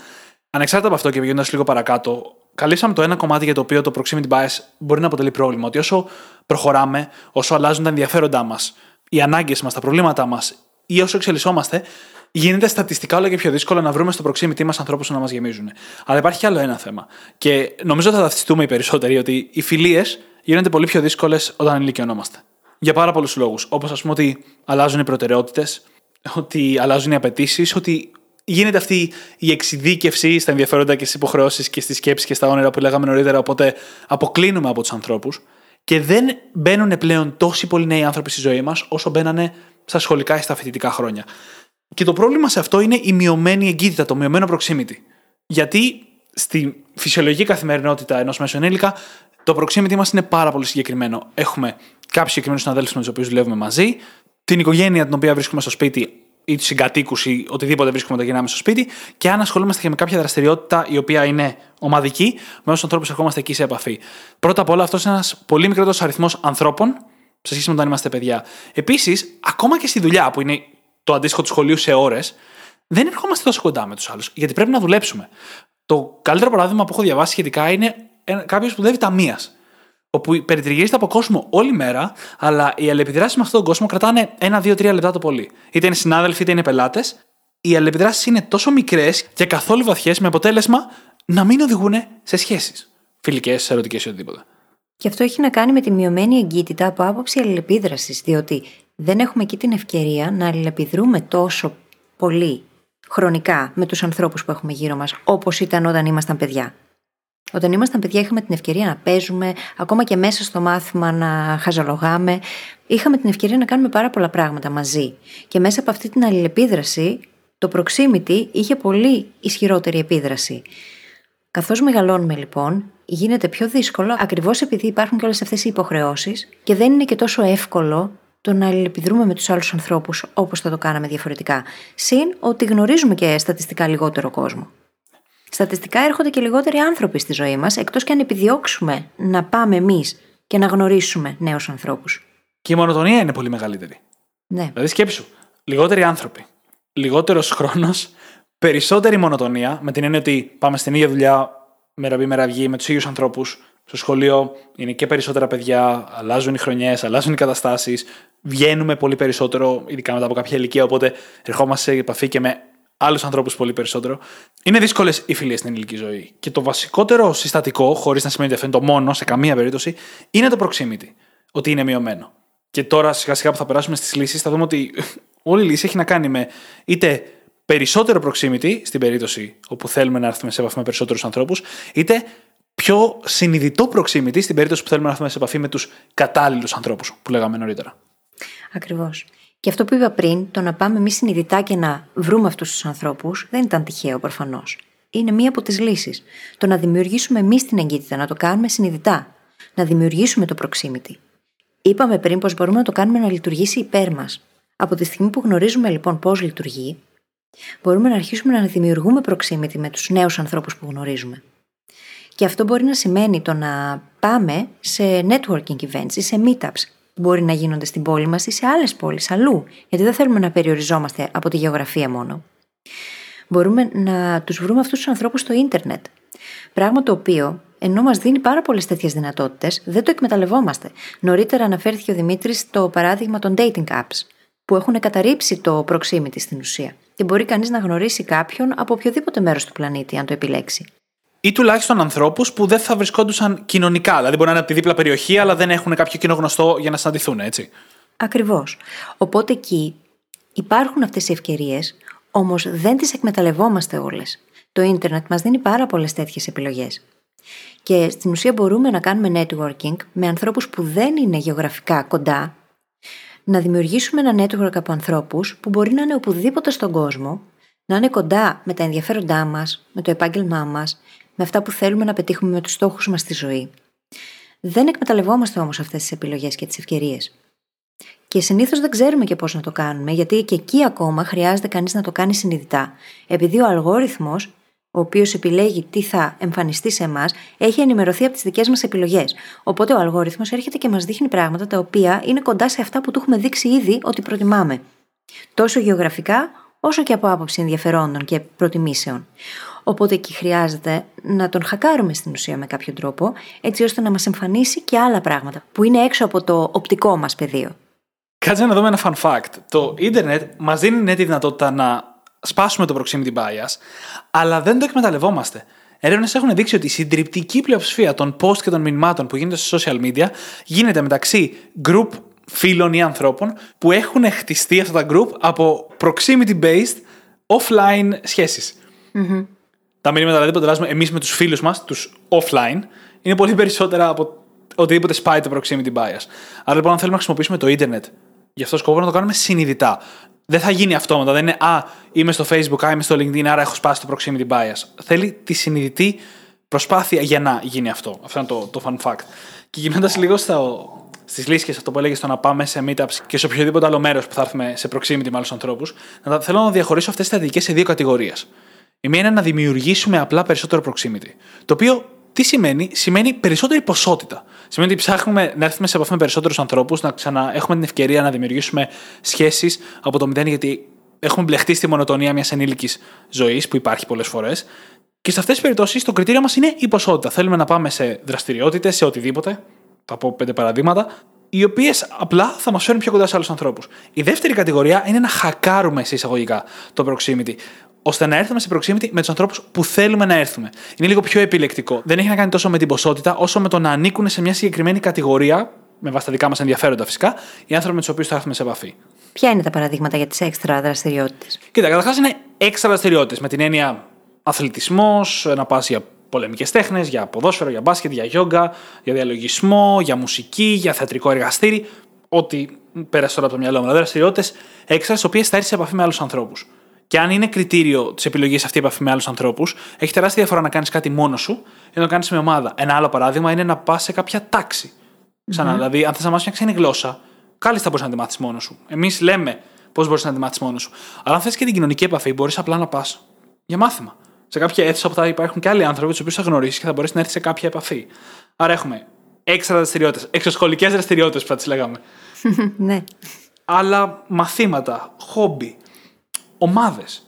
Speaker 1: Ανεξάρτητα από αυτό και πηγαίνοντας λίγο παρακάτω, καλύψαμε το ένα κομμάτι για το οποίο το proximity bias μπορεί να αποτελεί πρόβλημα. Ότι όσο προχωράμε, όσο αλλάζουν τα ενδιαφέροντά μας, οι ανάγκες μας, τα προβλήματά μας ή όσο εξελισσόμαστε, γίνεται στατιστικά όλο και πιο δύσκολο να βρούμε στο proximity μας ανθρώπους που να μας γεμίζουν. Αλλά υπάρχει και άλλο ένα θέμα. Και νομίζω θα ταυτιστούμε οι περισσότεροι ότι οι φιλίες γίνονται πολύ πιο δύσκολες όταν ενηλικιωνόμαστε. Για πάρα πολλούς λόγους. Όπως ας πούμε ότι αλλάζουν οι προτεραιότητες, ότι αλλάζουν οι απαιτήσεις, ότι γίνεται αυτή η εξειδίκευση στα ενδιαφέροντα και στις υποχρεώσεις και στις σκέψεις και στα όνειρα που λέγαμε νωρίτερα. Οπότε αποκλίνουμε από τους ανθρώπους και δεν μπαίνουν πλέον τόσοι πολλοί νέοι άνθρωποι στη ζωή μας όσο μπαίνανε στα σχολικά ή στα φοιτητικά χρόνια. Και το πρόβλημα σε αυτό είναι η μειωμένη εγκύτητα, το μειωμένο proximity. Γιατί στη φυσιολογική καθημερινότητα ενός μέσου ενήλικα, το proximity μας είναι πάρα πολύ συγκεκριμένο. Έχουμε κάποιους συγκεκριμένους συναδέλφους με τους οποίους δουλεύουμε μαζί, την οικογένεια την οποία βρίσκουμε στο σπίτι ή τους συγκατοίκους ή οτιδήποτε βρίσκουμε όταν γυρνάμε στο σπίτι, και αν ασχολούμαστε και με κάποια δραστηριότητα η οποία είναι ομαδική, με όσους ανθρώπους ερχόμαστε εκεί σε επαφή. Πρώτα απ' όλα, αυτός είναι ένας πολύ μικρότερος αριθμός ανθρώπων σε σχέση με όταν είμαστε παιδιά. Επίσης, ακόμα και στη δουλειά, που είναι το αντίστοιχο του σχολείου σε ώρες, δεν ερχόμαστε τόσο κοντά με τους άλλους, γιατί πρέπει να δουλέψουμε. Το καλύτερο παράδειγμα που έχω διαβάσει σχετικά είναι κάποιος που δουλεύει ταμείας. Όπου περιτριγυρίζεται από κόσμο όλη μέρα, αλλά οι αλληλεπιδράσεις με αυτόν τον κόσμο κρατάνε ένα, δύο, τρία λεπτά το πολύ. Είτε είναι συνάδελφοι, είτε είναι πελάτες. Οι αλληλεπιδράσεις είναι τόσο μικρές και καθόλου βαθιές, με αποτέλεσμα να μην οδηγούν σε σχέσεις. Φιλικές, ερωτικές ή οτιδήποτε.
Speaker 2: Και αυτό έχει να κάνει με τη μειωμένη εγκύτητα από άποψη αλληλεπίδρασης, διότι δεν έχουμε εκεί την ευκαιρία να αλληλεπιδρούμε τόσο πολύ χρονικά με τους ανθρώπους που έχουμε γύρω μας, όπως ήταν όταν ήμασταν παιδιά. Όταν ήμασταν παιδιά, είχαμε την ευκαιρία να παίζουμε, ακόμα και μέσα στο μάθημα να χαζολογάμε. Είχαμε την ευκαιρία να κάνουμε πάρα πολλά πράγματα μαζί. Και μέσα από αυτή την αλληλεπίδραση, το proximity είχε πολύ ισχυρότερη επίδραση. Καθώς μεγαλώνουμε λοιπόν, γίνεται πιο δύσκολο ακριβώς επειδή υπάρχουν και όλες αυτές οι υποχρεώσεις και δεν είναι και τόσο εύκολο το να αλληλεπιδρούμε με τους άλλους ανθρώπους όπως θα το κάναμε διαφορετικά. Συν ότι γνωρίζουμε και στατιστικά λιγότερο κόσμο. Στατιστικά έρχονται και λιγότεροι άνθρωποι στη ζωή μας, εκτός και αν επιδιώξουμε να πάμε εμείς και να γνωρίσουμε νέους ανθρώπους.
Speaker 1: Και η μονοτονία είναι πολύ μεγαλύτερη.
Speaker 2: Ναι.
Speaker 1: Δηλαδή, σκέψου, λιγότεροι άνθρωποι, λιγότερος χρόνος, περισσότερη μονοτονία, με την έννοια ότι πάμε στην ίδια δουλειά, μέρα βγει, μέρα βγει, με τους ίδιους ανθρώπους. Στο σχολείο είναι και περισσότερα παιδιά, αλλάζουν οι χρονιές, αλλάζουν οι καταστάσεις, βγαίνουμε πολύ περισσότερο, ειδικά μετά από κάποια ηλικία. Οπότε ερχόμαστε σε επαφή και με άλλους ανθρώπους πολύ περισσότερο. Είναι δύσκολες οι φιλίες στην ελληνική ζωή. Και το βασικότερο συστατικό, χωρίς να σημαίνει ότι αυτό είναι το μόνο σε καμία περίπτωση, είναι το proximity. Ότι είναι μειωμένο. Και τώρα σιγά σιγά που θα περάσουμε στις λύσεις, θα δούμε ότι *laughs* όλη η λύση έχει να κάνει με είτε περισσότερο proximity, στην περίπτωση όπου θέλουμε να έρθουμε σε επαφή με περισσότερους ανθρώπους, είτε πιο συνειδητό proximity, στην περίπτωση που θέλουμε να έρθουμε σε επαφή με τους κατάλληλους ανθρώπους, που λέγαμε νωρίτερα.
Speaker 2: Ακριβώς. Και αυτό που είπα πριν, το να πάμε εμείς συνειδητά και να βρούμε αυτούς τους ανθρώπους, δεν ήταν τυχαίο προφανώς. Είναι μία από τις λύσεις. Το να δημιουργήσουμε εμείς την εγκύτητα, να το κάνουμε συνειδητά. Να δημιουργήσουμε το proximity. Είπαμε πριν πως μπορούμε να το κάνουμε να λειτουργήσει υπέρ μας. Από τη στιγμή που γνωρίζουμε λοιπόν πώς λειτουργεί, μπορούμε να αρχίσουμε να δημιουργούμε proximity με τους νέους ανθρώπους που γνωρίζουμε. Και αυτό μπορεί να σημαίνει το να πάμε σε networking events ή σε meetups μπορεί να γίνονται στην πόλη μας ή σε άλλες πόλεις αλλού, γιατί δεν θέλουμε να περιοριζόμαστε από τη γεωγραφία μόνο. Μπορούμε να τους βρούμε αυτούς τους ανθρώπους στο ίντερνετ. Πράγμα το οποίο, ενώ μας δίνει πάρα πολλές τέτοιες δυνατότητες, δεν το εκμεταλλευόμαστε. Νωρίτερα αναφέρθηκε ο Δημήτρης το παράδειγμα των dating apps, που έχουν καταρρύψει το proximity στην ουσία. Και μπορεί κανείς να γνωρίσει κάποιον από οποιοδήποτε μέρος του πλανήτη, αν το επιλέξει
Speaker 1: ή τουλάχιστον ανθρώπους που δεν θα βρισκόντουσαν κοινωνικά. Δηλαδή, μπορεί να είναι από τη δίπλα περιοχή, αλλά δεν έχουν κάποιο κοινό γνωστό για να συναντηθούν, έτσι.
Speaker 2: Ακριβώς. Οπότε εκεί υπάρχουν αυτές οι ευκαιρίες, όμως δεν τις εκμεταλλευόμαστε όλες. Το ίντερνετ μας δίνει πάρα πολλές τέτοιες επιλογές. Και στην ουσία μπορούμε να κάνουμε networking με ανθρώπους που δεν είναι γεωγραφικά κοντά, να δημιουργήσουμε ένα network από ανθρώπους που μπορεί να είναι οπουδήποτε στον κόσμο, να είναι κοντά με τα ενδιαφέροντά μας, με το επάγγελμά μας, με αυτά που θέλουμε να πετύχουμε με τους στόχους μας στη ζωή. Δεν εκμεταλλευόμαστε όμως αυτές τις επιλογές και τις ευκαιρίες. Και συνήθως δεν ξέρουμε και πώς να το κάνουμε, γιατί και εκεί ακόμα χρειάζεται κανείς να το κάνει συνειδητά. Επειδή ο αλγόριθμος, ο οποίος επιλέγει τι θα εμφανιστεί σε εμάς, έχει ενημερωθεί από τις δικές μας επιλογές. Οπότε ο αλγόριθμος έρχεται και μας δείχνει πράγματα τα οποία είναι κοντά σε αυτά που του έχουμε δείξει ήδη ότι προτιμάμε. Τόσο γεωγραφικά, όσο και από άποψη ενδιαφερόντων και προτιμήσεων. Οπότε εκεί χρειάζεται να τον χακάρουμε στην ουσία με κάποιο τρόπο, έτσι ώστε να μας εμφανίσει και άλλα πράγματα που είναι έξω από το οπτικό μας πεδίο.
Speaker 1: Κάτσε να δούμε ένα fun fact. Το ίντερνετ μας δίνει ναι τη δυνατότητα να σπάσουμε το proximity bias, αλλά δεν το εκμεταλλευόμαστε. Έρευνες έχουν δείξει ότι η συντριπτική πλειοψηφία των post και των μηνυμάτων που γίνονται στο social media γίνεται μεταξύ group φίλων ή ανθρώπων που έχουν χτιστεί αυτά τα group από proximity based offline σχέσεις. Mm-hmm τα μηνύματα δηλαδή που ανταλλάσσουμε εμείς με τους φίλους μας, τους offline, είναι πολύ περισσότερα από οτιδήποτε σπάει το proximity bias. Άρα λοιπόν, αν θέλουμε να χρησιμοποιήσουμε το Ιντερνετ γι' αυτό σκοπό να το κάνουμε συνειδητά. Δεν θα γίνει αυτόματα. Δεν είναι Α, είμαι στο Facebook, Α, είμαι στο LinkedIn, άρα έχω σπάσει το proximity bias. Θέλει τη συνειδητή προσπάθεια για να γίνει αυτό. Αυτό είναι το, το fun fact. Και γυρνώντας λίγο στο, στις λύσεις αυτό που έλεγες στο να πάμε σε meetups και σε οποιοδήποτε άλλο μέρος που θα έρθουμε σε proximity με άλλους ανθρώπους, να θέλω να διαχωρίσω αυτές τις στρατηγικές σε δύο κατηγορίες. Η μία είναι να δημιουργήσουμε απλά περισσότερο proximity. Το οποίο τι σημαίνει, σημαίνει περισσότερη ποσότητα. Σημαίνει ότι ψάχνουμε να έρθουμε σε επαφή με περισσότερους ανθρώπους, να ξανά έχουμε την ευκαιρία να δημιουργήσουμε σχέσεις από το μηδέν, γιατί έχουμε μπλεχτεί στη μονοτονία μιας ενήλικης ζωής που υπάρχει πολλές φορές. Και σε αυτές τις περιπτώσεις το κριτήριο μας είναι η ποσότητα. Θέλουμε να πάμε σε δραστηριότητες, σε οτιδήποτε. Θα πω πέντε παραδείγματα. Οι οποίες απλά θα μας φέρουν πιο κοντά σε άλλους ανθρώπους. Η δεύτερη κατηγορία είναι να χακάρουμε σε εισαγωγικά το proximity ώστε να έρθουμε σε proximity με τους ανθρώπους που θέλουμε να έρθουμε. Είναι λίγο πιο επιλεκτικό. Δεν έχει να κάνει τόσο με την ποσότητα, όσο με το να ανήκουν σε μια συγκεκριμένη κατηγορία, με βάση τα δικά μας ενδιαφέροντα φυσικά, οι άνθρωποι με τους οποίους θα έρθουμε σε επαφή.
Speaker 2: Ποια είναι τα παραδείγματα για τις έξτρα δραστηριότητες;
Speaker 1: Κοίτα, καταρχάς είναι έξτρα δραστηριότητες με την έννοια αθλητισμός, να πας για πολεμικές τέχνες, για ποδόσφαιρο, για μπάσκετ, για γιόγκα, για διαλογισμό, για μουσική, για θεατρικό εργαστήρι. Ό,τι πέρασε τώρα από το μυαλό μου. Δηλαδή δραστηριότητες έξτρα, στις οποίες θα έρθεις σε επαφή με άλλους ανθρώπους. Και αν είναι κριτήριο της επιλογής αυτή η επαφή με άλλους ανθρώπους, έχει τεράστια διαφορά να κάνεις κάτι μόνος σου ή να το κάνεις με ομάδα. Ένα άλλο παράδειγμα είναι να πας σε κάποια τάξη. Ξανά, mm-hmm. δηλαδή, αν θες να μάθεις μια ξένη γλώσσα, κάλλιστα μπορείς να τη μάθεις μόνος σου. Εμείς λέμε πώς μπορείς να τη μάθεις μόνος σου. Αλλά αν θες και την κοινωνική επαφή, μπορείς απλά να πας για μάθημα. Σε κάποια αίθουσα που θα υπάρχουν και άλλοι άνθρωποι, τους οποίους θα γνωρίσεις και θα μπορέσει να έρθεις σε κάποια επαφή. Άρα έχουμε έξτρα δραστηριότητες, εξωσχολικές δραστηριότητες που θα τις λέγαμε. *laughs*
Speaker 2: ναι.
Speaker 1: Αλλά μαθήματα, χόμπι, ομάδες.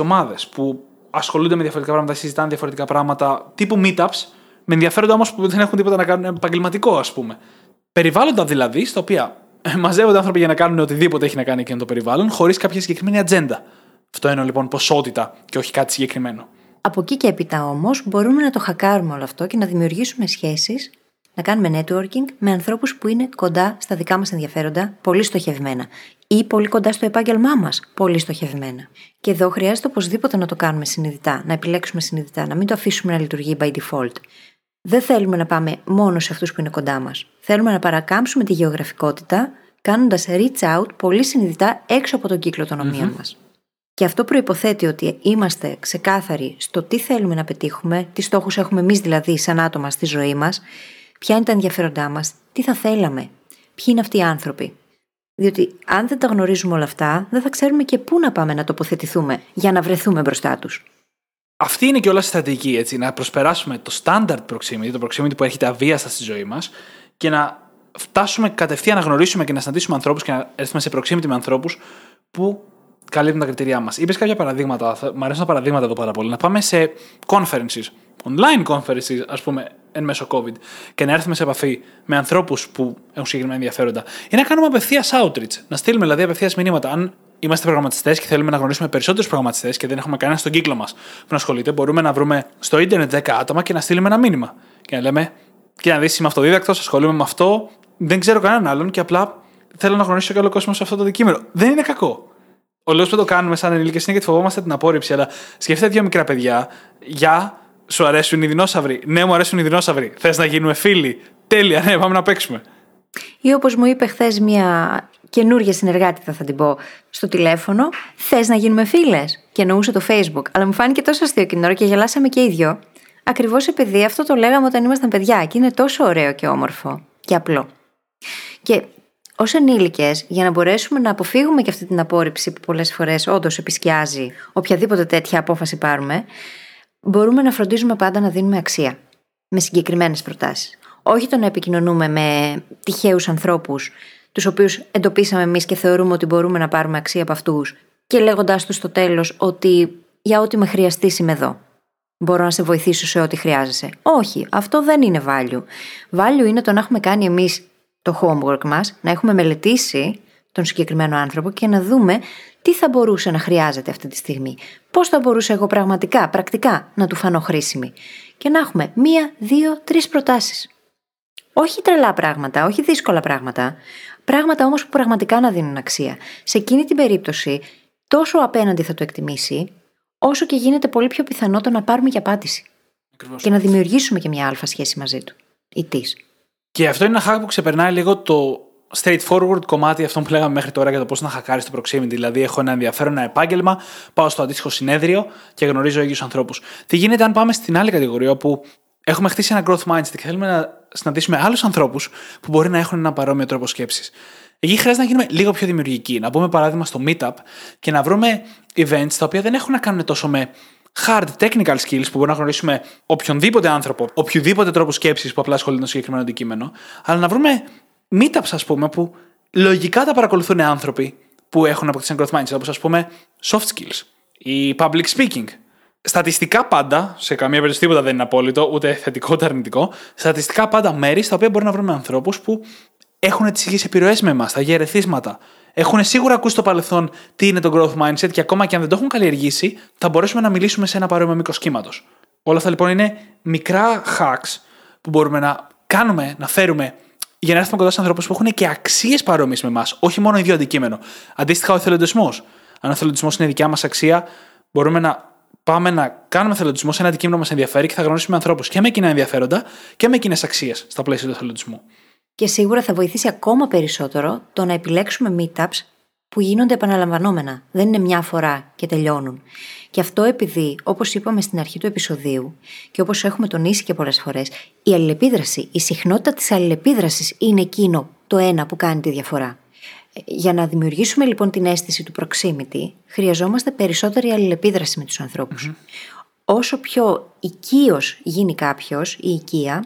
Speaker 1: Ομάδες που ασχολούνται με διαφορετικά πράγματα, συζητάνε διαφορετικά πράγματα, τύπου meetups, με ενδιαφέροντα όμως που δεν έχουν τίποτα να κάνουν επαγγελματικό, ας πούμε. Περιβάλλοντα δηλαδή, στα οποία μαζεύονται άνθρωποι για να κάνουν οτιδήποτε έχει να κάνει εκείνο το περιβάλλον, χωρίς κάποια συγκεκριμένη ατζέντα. Αυτό είναι λοιπόν ποσότητα και όχι κάτι συγκεκριμένο.
Speaker 2: Από εκεί και έπειτα όμως μπορούμε να το χακάρουμε όλο αυτό και να δημιουργήσουμε σχέσεις, να κάνουμε networking με ανθρώπους που είναι κοντά στα δικά μας ενδιαφέροντα, πολύ στοχευμένα ή πολύ κοντά στο επάγγελμά μας, πολύ στοχευμένα. Και εδώ χρειάζεται οπωσδήποτε να το κάνουμε συνειδητά, να επιλέξουμε συνειδητά, να μην το αφήσουμε να λειτουργεί by default. Δεν θέλουμε να πάμε μόνο σε αυτούς που είναι κοντά μας. Θέλουμε να παρακάμψουμε τη γεωγραφικότητα, κάνοντας reach out πολύ συνειδητά έξω από τον κύκλο των ομοίων mm-hmm. μας. Και αυτό προποθέτει ότι είμαστε ξεκάθαροι στο τι θέλουμε να πετύχουμε, τι στόχους έχουμε εμείς δηλαδή σαν άτομα στη ζωή μας, ποια είναι τα ενδιαφέροντά μας, τι θα θέλαμε, ποιοι είναι αυτοί οι άνθρωποι. Διότι αν δεν τα γνωρίζουμε όλα αυτά, δεν θα ξέρουμε και πού να πάμε να τοποθετηθούμε για να βρεθούμε μπροστά τους.
Speaker 1: Αυτή είναι και όλα η στρατηγική, έτσι, να προσπεράσουμε το standard proximity, το proximity που έρχεται αβίαστα στη ζωή μας και να φτάσουμε κατευθείαν να γνωρίσουμε και να συναντήσουμε ανθρώπους και να έρθουμε σε proximity με ανθρώπους που καλύπτουν τα κριτήριά μας. Είπες κάποια παραδείγματα, μου αρέσουν τα παραδείγματα εδώ πάρα πολύ. Να πάμε σε conferences, online conferences, ας πούμε, εν μέσω COVID και να έρθουμε σε επαφή με ανθρώπους που έχουν συγκεκριμένα ενδιαφέροντα ή να κάνουμε απευθείας outreach. Να στείλουμε δηλαδή απευθείας μηνύματα. Αν είμαστε προγραμματιστές και θέλουμε να γνωρίσουμε περισσότερους προγραμματιστές και δεν έχουμε κανένα στον κύκλο μας που να ασχολείται, μπορούμε να βρούμε στο ίντερνετ 10 άτομα και να στείλουμε ένα μήνυμα. Και να λέμε, και να δεις, είμαι αυτοδίδακτος, ασχολούμαι με αυτό, δεν ξέρω κανέναν άλλον και απλά θέλω να γνωρίσω και άλλο κόσμος σε αυτό το δικείμενο. Δεν είναι κακό. Ο λόγος που το κάνουμε σαν ενήλικες είναι γιατί φοβόμαστε την απόρριψη, αλλά σκεφτείτε δύο μικρά παιδιά για σου αρέσουν οι δεινόσαυροι. Ναι, μου αρέσουν οι δεινόσαυροι. Θες να γίνουμε φίλοι. Τέλεια, ναι, πάμε να παίξουμε.
Speaker 2: Ή όπως μου είπε χθες μια καινούργια συνεργάτη, θα, θα την πω, στο τηλέφωνο, θες να γίνουμε φίλες; Και εννοούσε το Facebook. Αλλά μου φάνηκε τόσο αστείο εκείνη ώρα και γελάσαμε και οι δυο. Ακριβώς επειδή αυτό το λέγαμε όταν ήμασταν παιδιά και είναι τόσο ωραίο και όμορφο και απλό. Και ως ενήλικες, για να μπορέσουμε να αποφύγουμε και αυτή την απόρριψη που πολλές φορές όντως επισκιάζει οποιαδήποτε τέτοια απόφαση πάρουμε, μπορούμε να φροντίζουμε πάντα να δίνουμε αξία με συγκεκριμένες προτάσεις. Όχι το να επικοινωνούμε με τυχαίους ανθρώπους, τους οποίους εντοπίσαμε εμείς και θεωρούμε ότι μπορούμε να πάρουμε αξία από αυτούς, και λέγοντάς τους στο τέλος ότι για ό,τι με χρειαστείς είμαι εδώ. Μπορώ να σε βοηθήσω σε ό,τι χρειάζεσαι. Όχι, αυτό δεν είναι value. Value είναι το να έχουμε κάνει εμείς το homework μας, να έχουμε μελετήσει τον συγκεκριμένο άνθρωπο και να δούμε τι θα μπορούσε να χρειάζεται αυτή τη στιγμή. Πώς θα μπορούσα εγώ πραγματικά, πρακτικά να του φανώ χρήσιμη. Και να έχουμε μία, δύο, τρεις προτάσεις. Όχι τρελά πράγματα, όχι δύσκολα πράγματα. Πράγματα όμως που πραγματικά να δίνουν αξία. Σε εκείνη την περίπτωση, τόσο απέναντι θα το εκτιμήσει, όσο και γίνεται πολύ πιο πιθανό το να πάρουμε και απάντηση. Και να δημιουργήσουμε και μια αλφα σχέση μαζί του ή της.
Speaker 1: Και αυτό είναι ένα hack που ξεπερνάει λίγο το straightforward κομμάτι αυτό που λέγαμε μέχρι τώρα για το πώς να χακάρεις το proximity. Δηλαδή, έχω ένα ενδιαφέρον ένα επάγγελμα, πάω στο αντίστοιχο συνέδριο και γνωρίζω ίδιους ανθρώπους. Τι γίνεται αν πάμε στην άλλη κατηγορία όπου έχουμε χτίσει ένα growth mindset και θέλουμε να συναντήσουμε άλλους ανθρώπους που μπορεί να έχουν ένα παρόμοιο τρόπο σκέψης. Εκεί χρειάζεται να γίνουμε λίγο πιο δημιουργικοί. Να μπούμε παράδειγμα στο Meetup και να βρούμε events τα οποία δεν έχουν να κάνουν τόσο με hard technical skills που μπορούμε να γνωρίσουμε οποιονδήποτε άνθρωπο, οποιοδήποτε τρόπο σκέψης που απλά ασχολείται με το συγκεκριμένο αντικείμενο, αλλά να βρούμε meetups, ας πούμε, που λογικά τα παρακολουθούν άνθρωποι που έχουν αποκτήσει ένα growth mindset, όπως ας πούμε soft skills ή public speaking. Στατιστικά πάντα, σε καμία περίπτωση τίποτα δεν είναι απόλυτο, ούτε θετικό ούτε αρνητικό, στατιστικά πάντα μέρη στα οποία μπορούμε να βρούμε ανθρώπους που έχουν τις ίδιες επιρροές με εμάς, τα ίδια ερεθίσματα. Έχουν σίγουρα ακούσει στο παρελθόν τι είναι το growth mindset και ακόμα και αν δεν το έχουν καλλιεργήσει, θα μπορέσουμε να μιλήσουμε σε ένα παρόμοιο μήκος κύματο. Όλα αυτά λοιπόν είναι μικρά hacks που μπορούμε να κάνουμε, να φέρουμε για να έρθουμε κοντά σε ανθρώπους που έχουν και αξίες παρόμοιες με εμάς, όχι μόνο ίδιο αντικείμενο. Αντίστοιχα, ο εθελοντισμός. Αν ο εθελοντισμός είναι δικιά μας αξία, μπορούμε να πάμε να κάνουμε εθελοντισμό σε ένα αντικείμενο που μας ενδιαφέρει και θα γνωρίσουμε ανθρώπους και με κοινά ενδιαφέροντα και με κοινές αξίες στα πλαίσια του εθελοντισμού.
Speaker 2: Και σίγουρα θα βοηθήσει ακόμα περισσότερο το να επιλέξουμε meetups που γίνονται επαναλαμβανόμενα. Δεν είναι μια φορά και τελειώνουν. Και αυτό επειδή, όπως είπαμε στην αρχή του επεισοδίου και όπως έχουμε τονίσει και πολλές φορές, η αλληλεπίδραση, η συχνότητα της αλληλεπίδρασης είναι εκείνο το ένα που κάνει τη διαφορά. Για να δημιουργήσουμε λοιπόν την αίσθηση του proximity, χρειαζόμαστε περισσότερη αλληλεπίδραση με τους ανθρωπου Όσο πιο οικείος γίνει κάποιος ή οικία,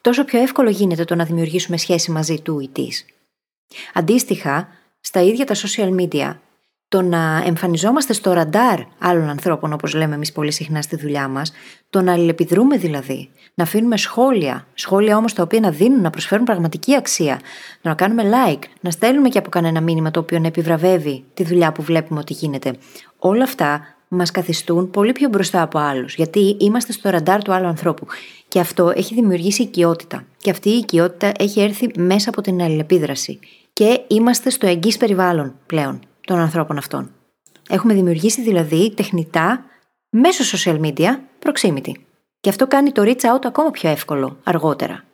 Speaker 2: τόσο πιο εύκολο γίνεται το να δημιουργήσουμε σχέση μαζί του ή της. Αντίστοιχα, στα ίδια τα social media, το να εμφανιζόμαστε στο ραντάρ άλλων ανθρώπων, όπως λέμε εμείς πολύ συχνά στη δουλειά μας, το να αλληλεπιδρούμε δηλαδή, να αφήνουμε σχόλια, σχόλια όμως τα οποία να δίνουν, να προσφέρουν πραγματική αξία, να κάνουμε like, να στέλνουμε και από κανένα μήνυμα το οποίο να επιβραβεύει τη δουλειά που βλέπουμε ότι γίνεται. Όλα αυτά μας καθιστούν πολύ πιο μπροστά από άλλους, γιατί είμαστε στο ραντάρ του άλλου ανθρώπου. Και αυτό έχει δημιουργήσει οικειότητα. Και αυτή η οικειότητα έχει έρθει μέσα από την αλληλεπίδραση. Και είμαστε στο εγγύς περιβάλλον πλέον των ανθρώπων αυτών. Έχουμε δημιουργήσει δηλαδή τεχνητά μέσω social media proximity. Και αυτό κάνει το reach out ακόμα πιο εύκολο αργότερα.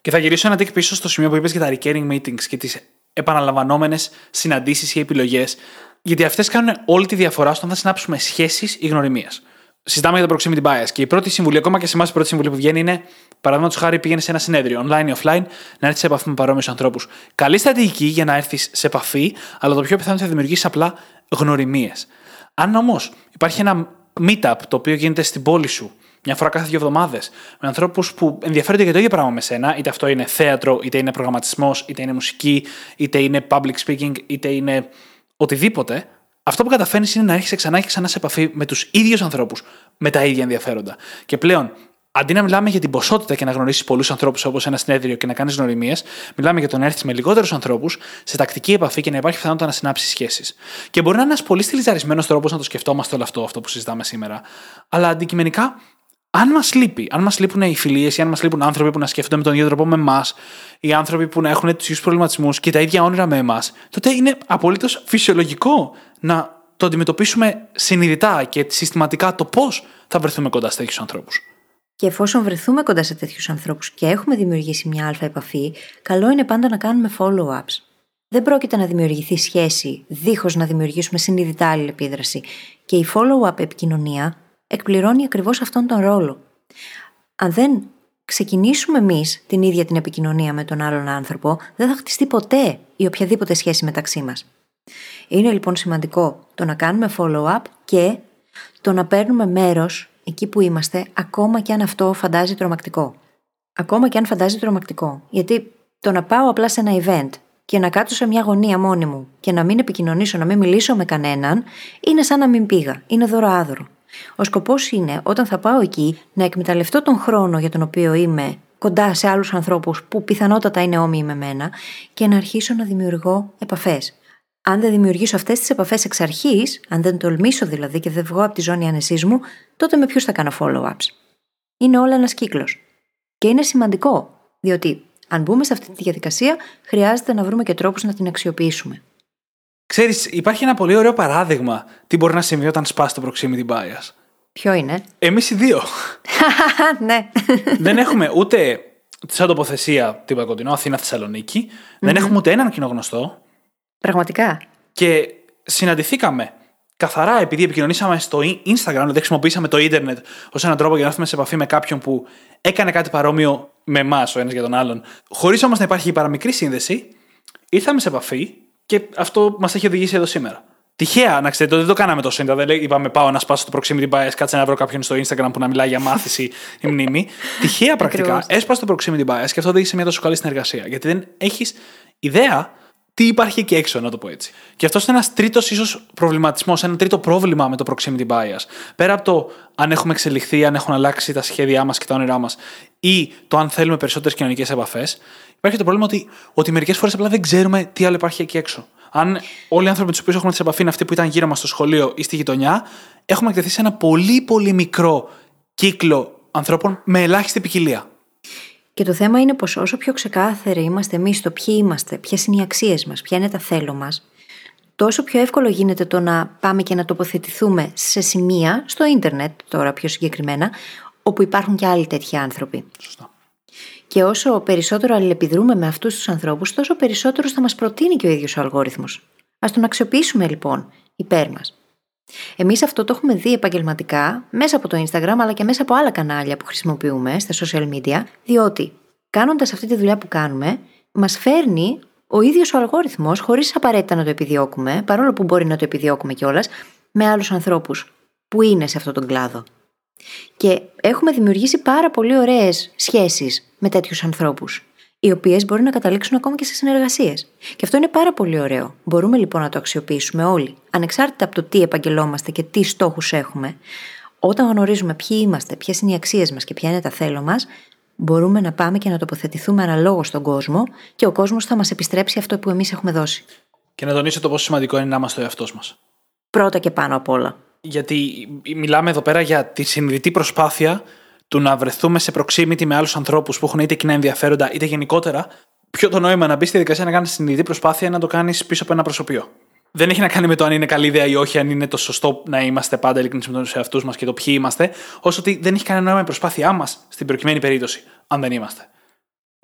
Speaker 1: Και θα γυρίσω ένα τίκ πίσω στο σημείο που είπες για τα recurring meetings και τις επαναλαμβανόμενες συναντήσεις ή επιλογές, γιατί αυτές κάνουν όλη τη διαφορά στο αν θα συνάψουμε σχέσεις ή γνωριμίες. Συζητάμε για το proximity bias και η πρώτη συμβουλή, ακόμα και σε εμάς η πρώτη συμβουλή που βγαίνει είναι, παραδείγματος χάρη, πήγαινε σε ένα συνέδριο, online ή offline, να έρθεις σε επαφή με παρόμοιους ανθρώπους. Καλή στρατηγική για να έρθεις σε επαφή, αλλά το πιο πιθανό είναι θα δημιουργήσεις απλά γνωριμίες. Αν όμως υπάρχει ένα meetup το οποίο γίνεται στην πόλη σου μια φορά κάθε δύο εβδομάδες, με ανθρώπους που ενδιαφέρονται για το ίδιο πράγμα με σένα, είτε αυτό είναι θέατρο, είτε είναι προγραμματισμός, είτε είναι μουσική, είτε είναι public speaking, είτε είναι οτιδήποτε, αυτό που καταφέρνεις είναι να έρχεσαι ξανά και ξανά σε επαφή με τους ίδιους ανθρώπους με τα ίδια ενδιαφέροντα. Και πλέον, αντί να μιλάμε για την ποσότητα και να γνωρίσεις πολλούς ανθρώπους όπως ένα συνέδριο και να κάνεις γνωριμίες, μιλάμε για το να έρθεις με λιγότερους ανθρώπους σε τακτική επαφή και να υπάρχει πιθανότητα να συνάψεις σχέσεις. Και μπορεί να είναι ένας πολύ στυλιζαρισμένο τρόπος να το σκεφτόμαστε όλο αυτό, αυτό που συζητάμε σήμερα. Αλλά αντικειμενικά αν μας λείπει, αν μας λείπουν οι φιλίες ή αν μας λείπουν άνθρωποι που να σκέφτονται με τον ίδιο τρόπο με εμάς, οι άνθρωποι που να έχουν τους ίδιους προβληματισμούς και τα ίδια όνειρα με εμάς, τότε είναι απολύτως φυσιολογικό να το αντιμετωπίσουμε συνειδητά και συστηματικά το πώς θα βρεθούμε κοντά σε τέτοιους ανθρώπους.
Speaker 2: Και εφόσον βρεθούμε κοντά σε τέτοιους ανθρώπους και έχουμε δημιουργήσει μια αλφα επαφή, καλό είναι πάντα να κάνουμε follow-ups. Δεν πρόκειται να δημιουργηθεί σχέση δίχως να δημιουργήσουμε συνειδητά αλληλεπίδραση. Και η follow-up επικοινωνία εκπληρώνει ακριβώς αυτόν τον ρόλο. Αν δεν ξεκινήσουμε εμείς την ίδια την επικοινωνία με τον άλλον άνθρωπο, δεν θα χτιστεί ποτέ η οποιαδήποτε σχέση μεταξύ μας. Είναι λοιπόν σημαντικό το να κάνουμε follow-up και το να παίρνουμε μέρος εκεί που είμαστε, ακόμα και αν αυτό φαντάζει τρομακτικό. Ακόμα και αν φαντάζει τρομακτικό. Γιατί το να πάω απλά σε ένα event και να κάτσω σε μια γωνία μόνη μου και να μην επικοινωνήσω, να μην μιλήσω με κανέναν, είναι σαν να μην πήγα. Είναι δωροάδωρο. Ο σκοπός είναι όταν θα πάω εκεί να εκμεταλλευτώ τον χρόνο για τον οποίο είμαι κοντά σε άλλους ανθρώπους που πιθανότατα είναι όμοιοι με μένα και να αρχίσω να δημιουργώ επαφές. Αν δεν δημιουργήσω αυτές τις επαφές εξ αρχής, αν δεν τολμήσω δηλαδή και δεν βγω από τη ζώνη άνεσής μου, τότε με ποιους θα κάνω follow-ups; Είναι όλα ένας κύκλος. Και είναι σημαντικό, διότι αν μπούμε σε αυτή τη διαδικασία, χρειάζεται να βρούμε και τρόπους να την αξιοποιήσουμε.
Speaker 1: Ξέρεις, υπάρχει ένα πολύ ωραίο παράδειγμα τι μπορεί να συμβεί όταν σπάσει το proximity bias.
Speaker 2: Ποιο είναι;
Speaker 1: Εμείς οι δύο. *laughs*
Speaker 2: ναι.
Speaker 1: δεν έχουμε ούτε σαν τοποθεσία τύπου κοντινό, Αθήνα Δεν έχουμε ούτε έναν κοινό γνωστό.
Speaker 2: Πραγματικά.
Speaker 1: Και συναντηθήκαμε καθαρά επειδή επικοινωνήσαμε στο Instagram, δηλαδή χρησιμοποιήσαμε το ίντερνετ ως έναν τρόπο για να έρθουμε σε επαφή με κάποιον που έκανε κάτι παρόμοιο με εμάς ο ένας για τον άλλον, χωρίς όμως να υπάρχει παραμικρή σύνδεση, ήρθαμε σε επαφή και αυτό μας έχει οδηγήσει εδώ σήμερα. Τυχαία, να ξέρετε, δεν το κάναμε τόσο. Δεν είπαμε πάω να σπάσω το proximity bias, κάτσε να βρω κάποιον στο Instagram που να μιλάει για μάθηση ή μνήμη. *laughs* Τυχαία πρακτικά έσπασε το proximity bias και αυτό οδήγησε μια τόσο καλή συνεργασία. Γιατί δεν έχεις ιδέα τι υπάρχει εκεί έξω, να το πω έτσι. Και αυτός είναι ένας τρίτος ίσως προβληματισμός, ένα τρίτο πρόβλημα με το proximity bias. Πέρα από το αν έχουμε εξελιχθεί, αν έχουν αλλάξει τα σχέδιά μας και τα όνειρά μας, ή το αν θέλουμε περισσότερες κοινωνικές επαφές, υπάρχει το πρόβλημα ότι, ότι μερικές φορές απλά δεν ξέρουμε τι άλλο υπάρχει εκεί έξω. Αν όλοι οι άνθρωποι με τους οποίους έχουμε τη επαφή είναι αυτοί που ήταν γύρω μας στο σχολείο ή στη γειτονιά, έχουμε εκτεθεί σε ένα πολύ πολύ μικρό κύκλο ανθρώπων με ελάχιστη ποικιλία.
Speaker 2: Και το θέμα είναι πως όσο πιο ξεκάθαροι είμαστε εμείς στο ποιοι είμαστε, ποιες είναι οι αξίες μας, ποια είναι τα θέλω μας, τόσο πιο εύκολο γίνεται το να πάμε και να τοποθετηθούμε σε σημεία, στο ίντερνετ τώρα πιο συγκεκριμένα, όπου υπάρχουν και άλλοι τέτοιοι άνθρωποι.
Speaker 1: Σωστά.
Speaker 2: Και όσο περισσότερο αλληλεπιδρούμε με αυτούς τους ανθρώπους, τόσο περισσότερο θα μας προτείνει και ο ίδιος ο αλγόριθμος. Α τον αξιοποιήσουμε λοιπόν υπέρ μας. Εμείς αυτό το έχουμε δει επαγγελματικά μέσα από το Instagram αλλά και μέσα από άλλα κανάλια που χρησιμοποιούμε στα social media, διότι κάνοντας αυτή τη δουλειά που κάνουμε, μας φέρνει ο ίδιος ο αλγόριθμος, χωρίς απαραίτητα να το επιδιώκουμε, παρόλο που μπορεί να το επιδιώκουμε κιόλας, με άλλους ανθρώπους που είναι σε αυτόν τον κλάδο. Και έχουμε δημιουργήσει πάρα πολύ ωραίες σχέσεις με τέτοιους ανθρώπους, οι οποίες μπορεί να καταλήξουν ακόμα και σε συνεργασίες. Και αυτό είναι πάρα πολύ ωραίο. Μπορούμε λοιπόν να το αξιοποιήσουμε όλοι, ανεξάρτητα από το τι επαγγελόμαστε και τι στόχους έχουμε. Όταν γνωρίζουμε ποιοι είμαστε, ποιες είναι οι αξίες μας και ποια είναι τα θέλω μας, μπορούμε να πάμε και να τοποθετηθούμε αναλόγως στον κόσμο και ο κόσμος θα μας επιστρέψει αυτό που εμείς έχουμε δώσει.
Speaker 1: Και να τονίσω το πόσο σημαντικό είναι να είμαστε ο εαυτός μας.
Speaker 2: Πρώτα και πάνω απ' όλα.
Speaker 1: Γιατί μιλάμε εδώ πέρα για τη συνειδητή προσπάθεια του να βρεθούμε σε proximity με άλλους ανθρώπους που έχουν είτε κοινά ενδιαφέροντα είτε γενικότερα. Ποιο το νόημα να μπει στη διαδικασία να κάνεις συνειδητή προσπάθεια να το κάνεις πίσω από ένα προσωπείο. Δεν έχει να κάνει με το αν είναι καλή ιδέα ή όχι, αν είναι το σωστό να είμαστε πάντα ειλικρινείς με τους εαυτούς μας και το ποιοι είμαστε, όσο ότι δεν έχει κανένα νόημα η προσπάθειά μας στην προκειμένη περίπτωση, αν δεν είμαστε.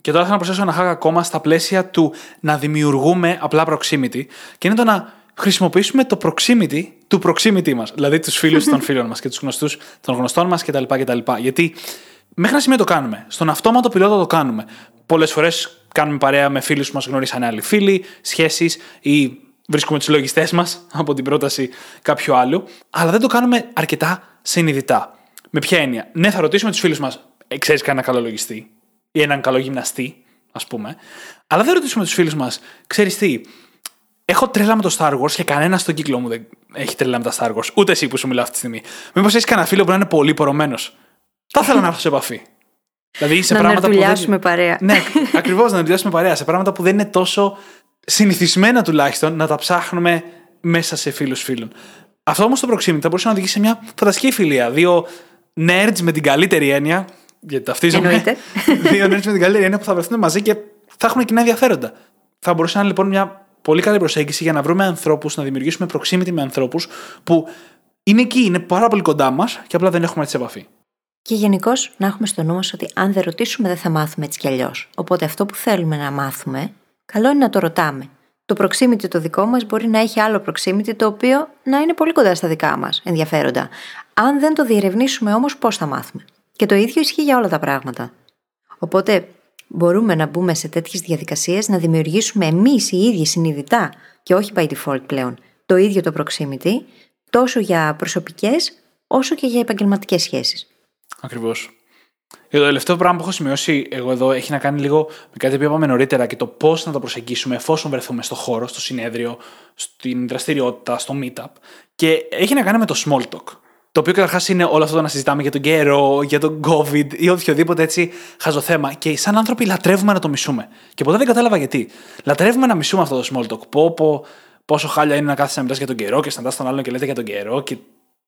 Speaker 1: Και τώρα θέλω να προσθέσω ένα χάγα ακόμα στα πλαίσια του να δημιουργούμε απλά proximity και είναι το να χρησιμοποιήσουμε το proximity του proximity μας. Δηλαδή τους φίλους των φίλων μας και τους γνωστούς των γνωστών μας κτλ, κτλ. Γιατί μέχρι ένα σημείο το κάνουμε. Στον αυτόματο πιλότο το κάνουμε. Πολλές φορές κάνουμε παρέα με φίλους που μας γνωρίσαν άλλοι φίλοι, σχέσεις ή βρίσκουμε τους λογιστές μας *laughs* από την πρόταση κάποιου άλλου. Αλλά δεν το κάνουμε αρκετά συνειδητά. Με ποια έννοια; Ναι, θα ρωτήσουμε τους φίλους μας, «Ε, ξέρεις κανένα καλό λογιστή ή έναν καλό γυμναστή, ας πούμε. Αλλά δεν ρωτήσουμε τους φίλους μας, ξέρεις τι, Έχω τρέλα με το Star Wars και κανένα στον κύκλο μου δεν έχει τρέλα με τα Star Wars. Ούτε εσύ που σου μιλάω αυτή τη στιγμή. Μήπως έχεις κανένα φίλο που να είναι πολύ πορωμένος. Θα ήθελα να έρθω σε επαφή.
Speaker 2: Δηλαδή σε να πράγματα που. Να δεν... παρέα.
Speaker 1: Ναι, ακριβώς να δουλειάσουμε παρέα. Σε πράγματα που δεν είναι τόσο συνηθισμένα τουλάχιστον να τα ψάχνουμε μέσα σε φίλους φίλων. Αυτό όμως το proximity θα μπορούσε να οδηγήσει σε μια φανταστική φιλία. Δύο nerds με την καλύτερη έννοια. Γιατί ταυτίζομαι. δύο nerds με την καλύτερη έννοια που θα βρεθούν μαζί και θα έχουν κοινά ενδιαφέροντα. Θα μπορούσε να είναι λοιπόν μια πολύ καλή προσέγγιση για να βρούμε ανθρώπους, να δημιουργήσουμε proximity με ανθρώπους που είναι εκεί, είναι πάρα πολύ κοντά μας και απλά δεν έχουμε έτσι επαφή.
Speaker 2: Και γενικώ να έχουμε στο νου μας ότι αν δεν ρωτήσουμε, δεν θα μάθουμε έτσι κι αλλιώς. Οπότε αυτό που θέλουμε να μάθουμε, καλό είναι να το ρωτάμε. Το proximity το δικό μας μπορεί να έχει άλλο proximity το οποίο να είναι πολύ κοντά στα δικά μας ενδιαφέροντα. Αν δεν το διερευνήσουμε όμως, πώς θα μάθουμε; Και το ίδιο ισχύει για όλα τα πράγματα. Οπότε μπορούμε να μπούμε σε τέτοιες διαδικασίες να δημιουργήσουμε εμείς οι ίδιοι συνειδητά και όχι by default πλέον το ίδιο το proximity, τόσο για προσωπικές όσο και για επαγγελματικές σχέσεις.
Speaker 1: Ακριβώς. Και το τελευταίο πράγμα που έχω σημειώσει εγώ εδώ έχει να κάνει λίγο με κάτι που είπαμε νωρίτερα και το πώς να το προσεγγίσουμε εφόσον βρεθούμε στο χώρο, στο συνέδριο, στην δραστηριότητα, στο meetup. Και έχει να κάνει με το small talk. Το οποίο καταρχάς είναι όλο αυτό το να συζητάμε για τον καιρό, για τον COVID ή οποιοδήποτε έτσι χαζοθέμα. Και σαν άνθρωποι λατρεύουμε να το μισούμε. Και ποτέ δεν κατάλαβα γιατί. Λατρεύουμε να μισούμε αυτό το small talk. Πω, πω, πόσο χάλια είναι να κάθεσαι να μιλάς για τον καιρό και σταματά τον άλλον και λέτε για τον καιρό και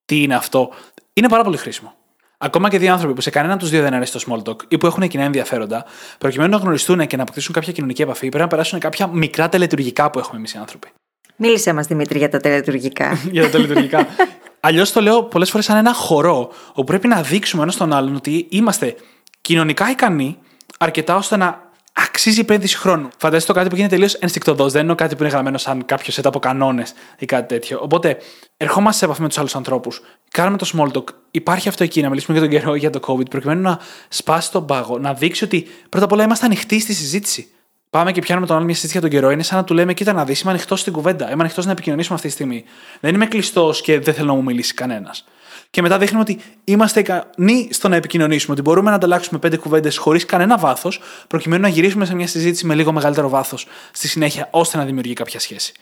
Speaker 1: τι είναι αυτό. Είναι πάρα πολύ χρήσιμο. Ακόμα και δύο άνθρωποι που σε κανένα από τους δύο δεν αρέσει το small talk ή που έχουν κοινά ενδιαφέροντα, προκειμένου να γνωριστούν και να αποκτήσουν κάποια κοινωνική επαφή, πρέπει να περάσουν κάποια μικρά τελετουργικά που έχουμε εμείς οι άνθρωποι.
Speaker 2: Μίλησε μας, Δημήτρη, για τα τελετουργικά. *laughs*
Speaker 1: για τα τελετουργικά. Αλλιώς το λέω πολλές φορές σαν ένα χορό, όπου πρέπει να δείξουμε ένας στον άλλον ότι είμαστε κοινωνικά ικανοί αρκετά ώστε να αξίζει επένδυση χρόνου. Φανταστείτε το κάτι που γίνεται τελείως ενστικτοδός. Δεν είναι κάτι που είναι γραμμένο σαν κάποιο set από κανόνες ή κάτι τέτοιο. Οπότε, ερχόμαστε σε επαφή με τους άλλους ανθρώπους. Κάνουμε το small talk. Υπάρχει αυτό εκεί να μιλήσουμε για τον καιρό για το COVID, προκειμένου να σπάσει τον πάγο, να δείξει ότι πρώτα απ' όλα είμαστε ανοιχτοί στη συζήτηση. Πάμε και πιάνουμε τον άλλο μια συζήτηση για τον καιρό. Είναι σαν να του λέμε: Κοίτα να δεις, είμαι ανοιχτός στην κουβέντα. Είμαι ανοιχτός να επικοινωνήσουμε αυτή τη στιγμή. Δεν είμαι κλειστός και δεν θέλω να μου μιλήσει κανένας. Και μετά δείχνουμε ότι είμαστε ικανοί στο να επικοινωνήσουμε, ότι μπορούμε να ανταλλάξουμε πέντε κουβέντες χωρίς κανένα βάθος, προκειμένου να γυρίσουμε σε μια συζήτηση με λίγο μεγαλύτερο βάθος στη συνέχεια, ώστε να δημιουργεί κάποια σχέση.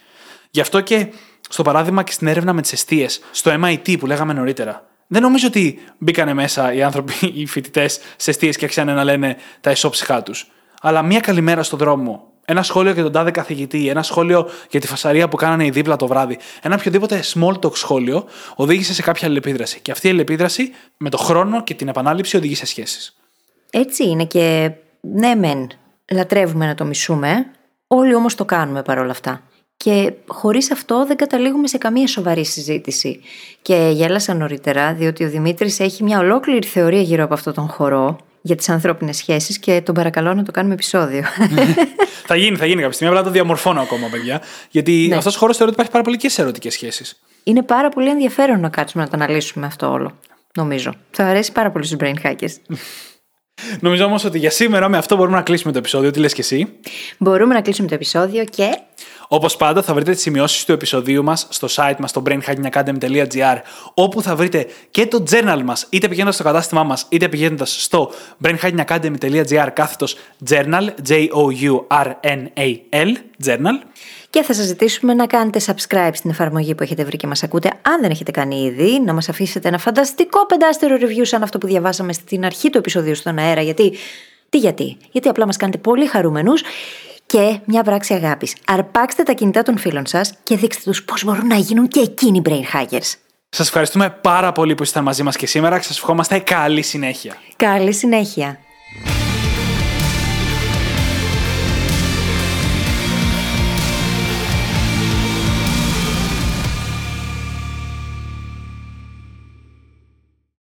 Speaker 1: Γι' αυτό και στο παράδειγμα και στην έρευνα με τις αιστείες, στο MIT που λέγαμε νωρίτερα, δεν νομίζω ότι μπήκανε μέσα οι άνθρωποι, *laughs* οι φοιτητές σε αιστείες και άρχισαν να λένε τα ισόψυχά τους. Αλλά μία καλημέρα στον δρόμο, ένα σχόλιο για τον τάδε καθηγητή, ένα σχόλιο για τη φασαρία που κάνανε οι δίπλα το βράδυ, ένα οποιοδήποτε small talk σχόλιο οδήγησε σε κάποια αλληλεπίδραση. Και αυτή η αλληλεπίδραση με το χρόνο και την επανάληψη οδηγεί σε σχέσεις.
Speaker 2: Έτσι είναι και ναι, μεν, λατρεύουμε να το μισούμε, όλοι όμως το κάνουμε παρόλα αυτά. Και χωρίς αυτό δεν καταλήγουμε σε καμία σοβαρή συζήτηση. Και γέλασα νωρίτερα, διότι ο Δημήτρης έχει μια ολόκληρη θεωρία γύρω από αυτόν τον χορό για τις ανθρώπινες σχέσεις και τον παρακαλώ να το κάνουμε επεισόδιο. *laughs*
Speaker 1: θα γίνει, θα γίνει κάποια στιγμή. Απλά το διαμορφώνω ακόμα, παιδιά. Γιατί ναι. αυτός ο χώρος θεωρώ ότι υπάρχει πάρα πολύ και σε ερωτικές σχέσεις.
Speaker 2: Είναι πάρα πολύ ενδιαφέρον να κάτσουμε να το αναλύσουμε αυτό όλο. Νομίζω. Θα αρέσει πάρα πολύ στους brain hackers. *laughs*
Speaker 1: Νομίζω όμως ότι για σήμερα με αυτό μπορούμε να κλείσουμε το επεισόδιο. Τι λες και εσύ;
Speaker 2: Μπορούμε να κλείσουμε το επεισόδιο και.
Speaker 1: Όπως πάντα, θα βρείτε τις σημειώσεις του επεισοδίου μας στο site μας στο brainhackingacademy.gr, όπου θα βρείτε και το journal μας, είτε πηγαίνοντας στο κατάστημά μας, είτε πηγαίνοντας στο brainhackingacademy.gr κάθετος journal, J-O-U-R-N-A-L, journal.
Speaker 2: Και θα σας ζητήσουμε να κάνετε subscribe στην εφαρμογή που έχετε βρει και μας ακούτε. Αν δεν έχετε κάνει ήδη, να μας αφήσετε ένα φανταστικό πεντάστερο review σαν αυτό που διαβάσαμε στην αρχή του επεισοδίου στον αέρα. Γιατί, τι γιατί, γιατί απλά μας κάνετε πολύ χαρούμενους και μια πράξη αγάπης. Αρπάξτε τα κινητά των φίλων σας και δείξτε τους πώς μπορούν να γίνουν και εκείνοι brain hackers.
Speaker 1: Σας ευχαριστούμε πάρα πολύ που ήσασταν μαζί μας και σήμερα και σας ευχόμαστε καλή συνέχεια.
Speaker 2: Καλή συνέχεια.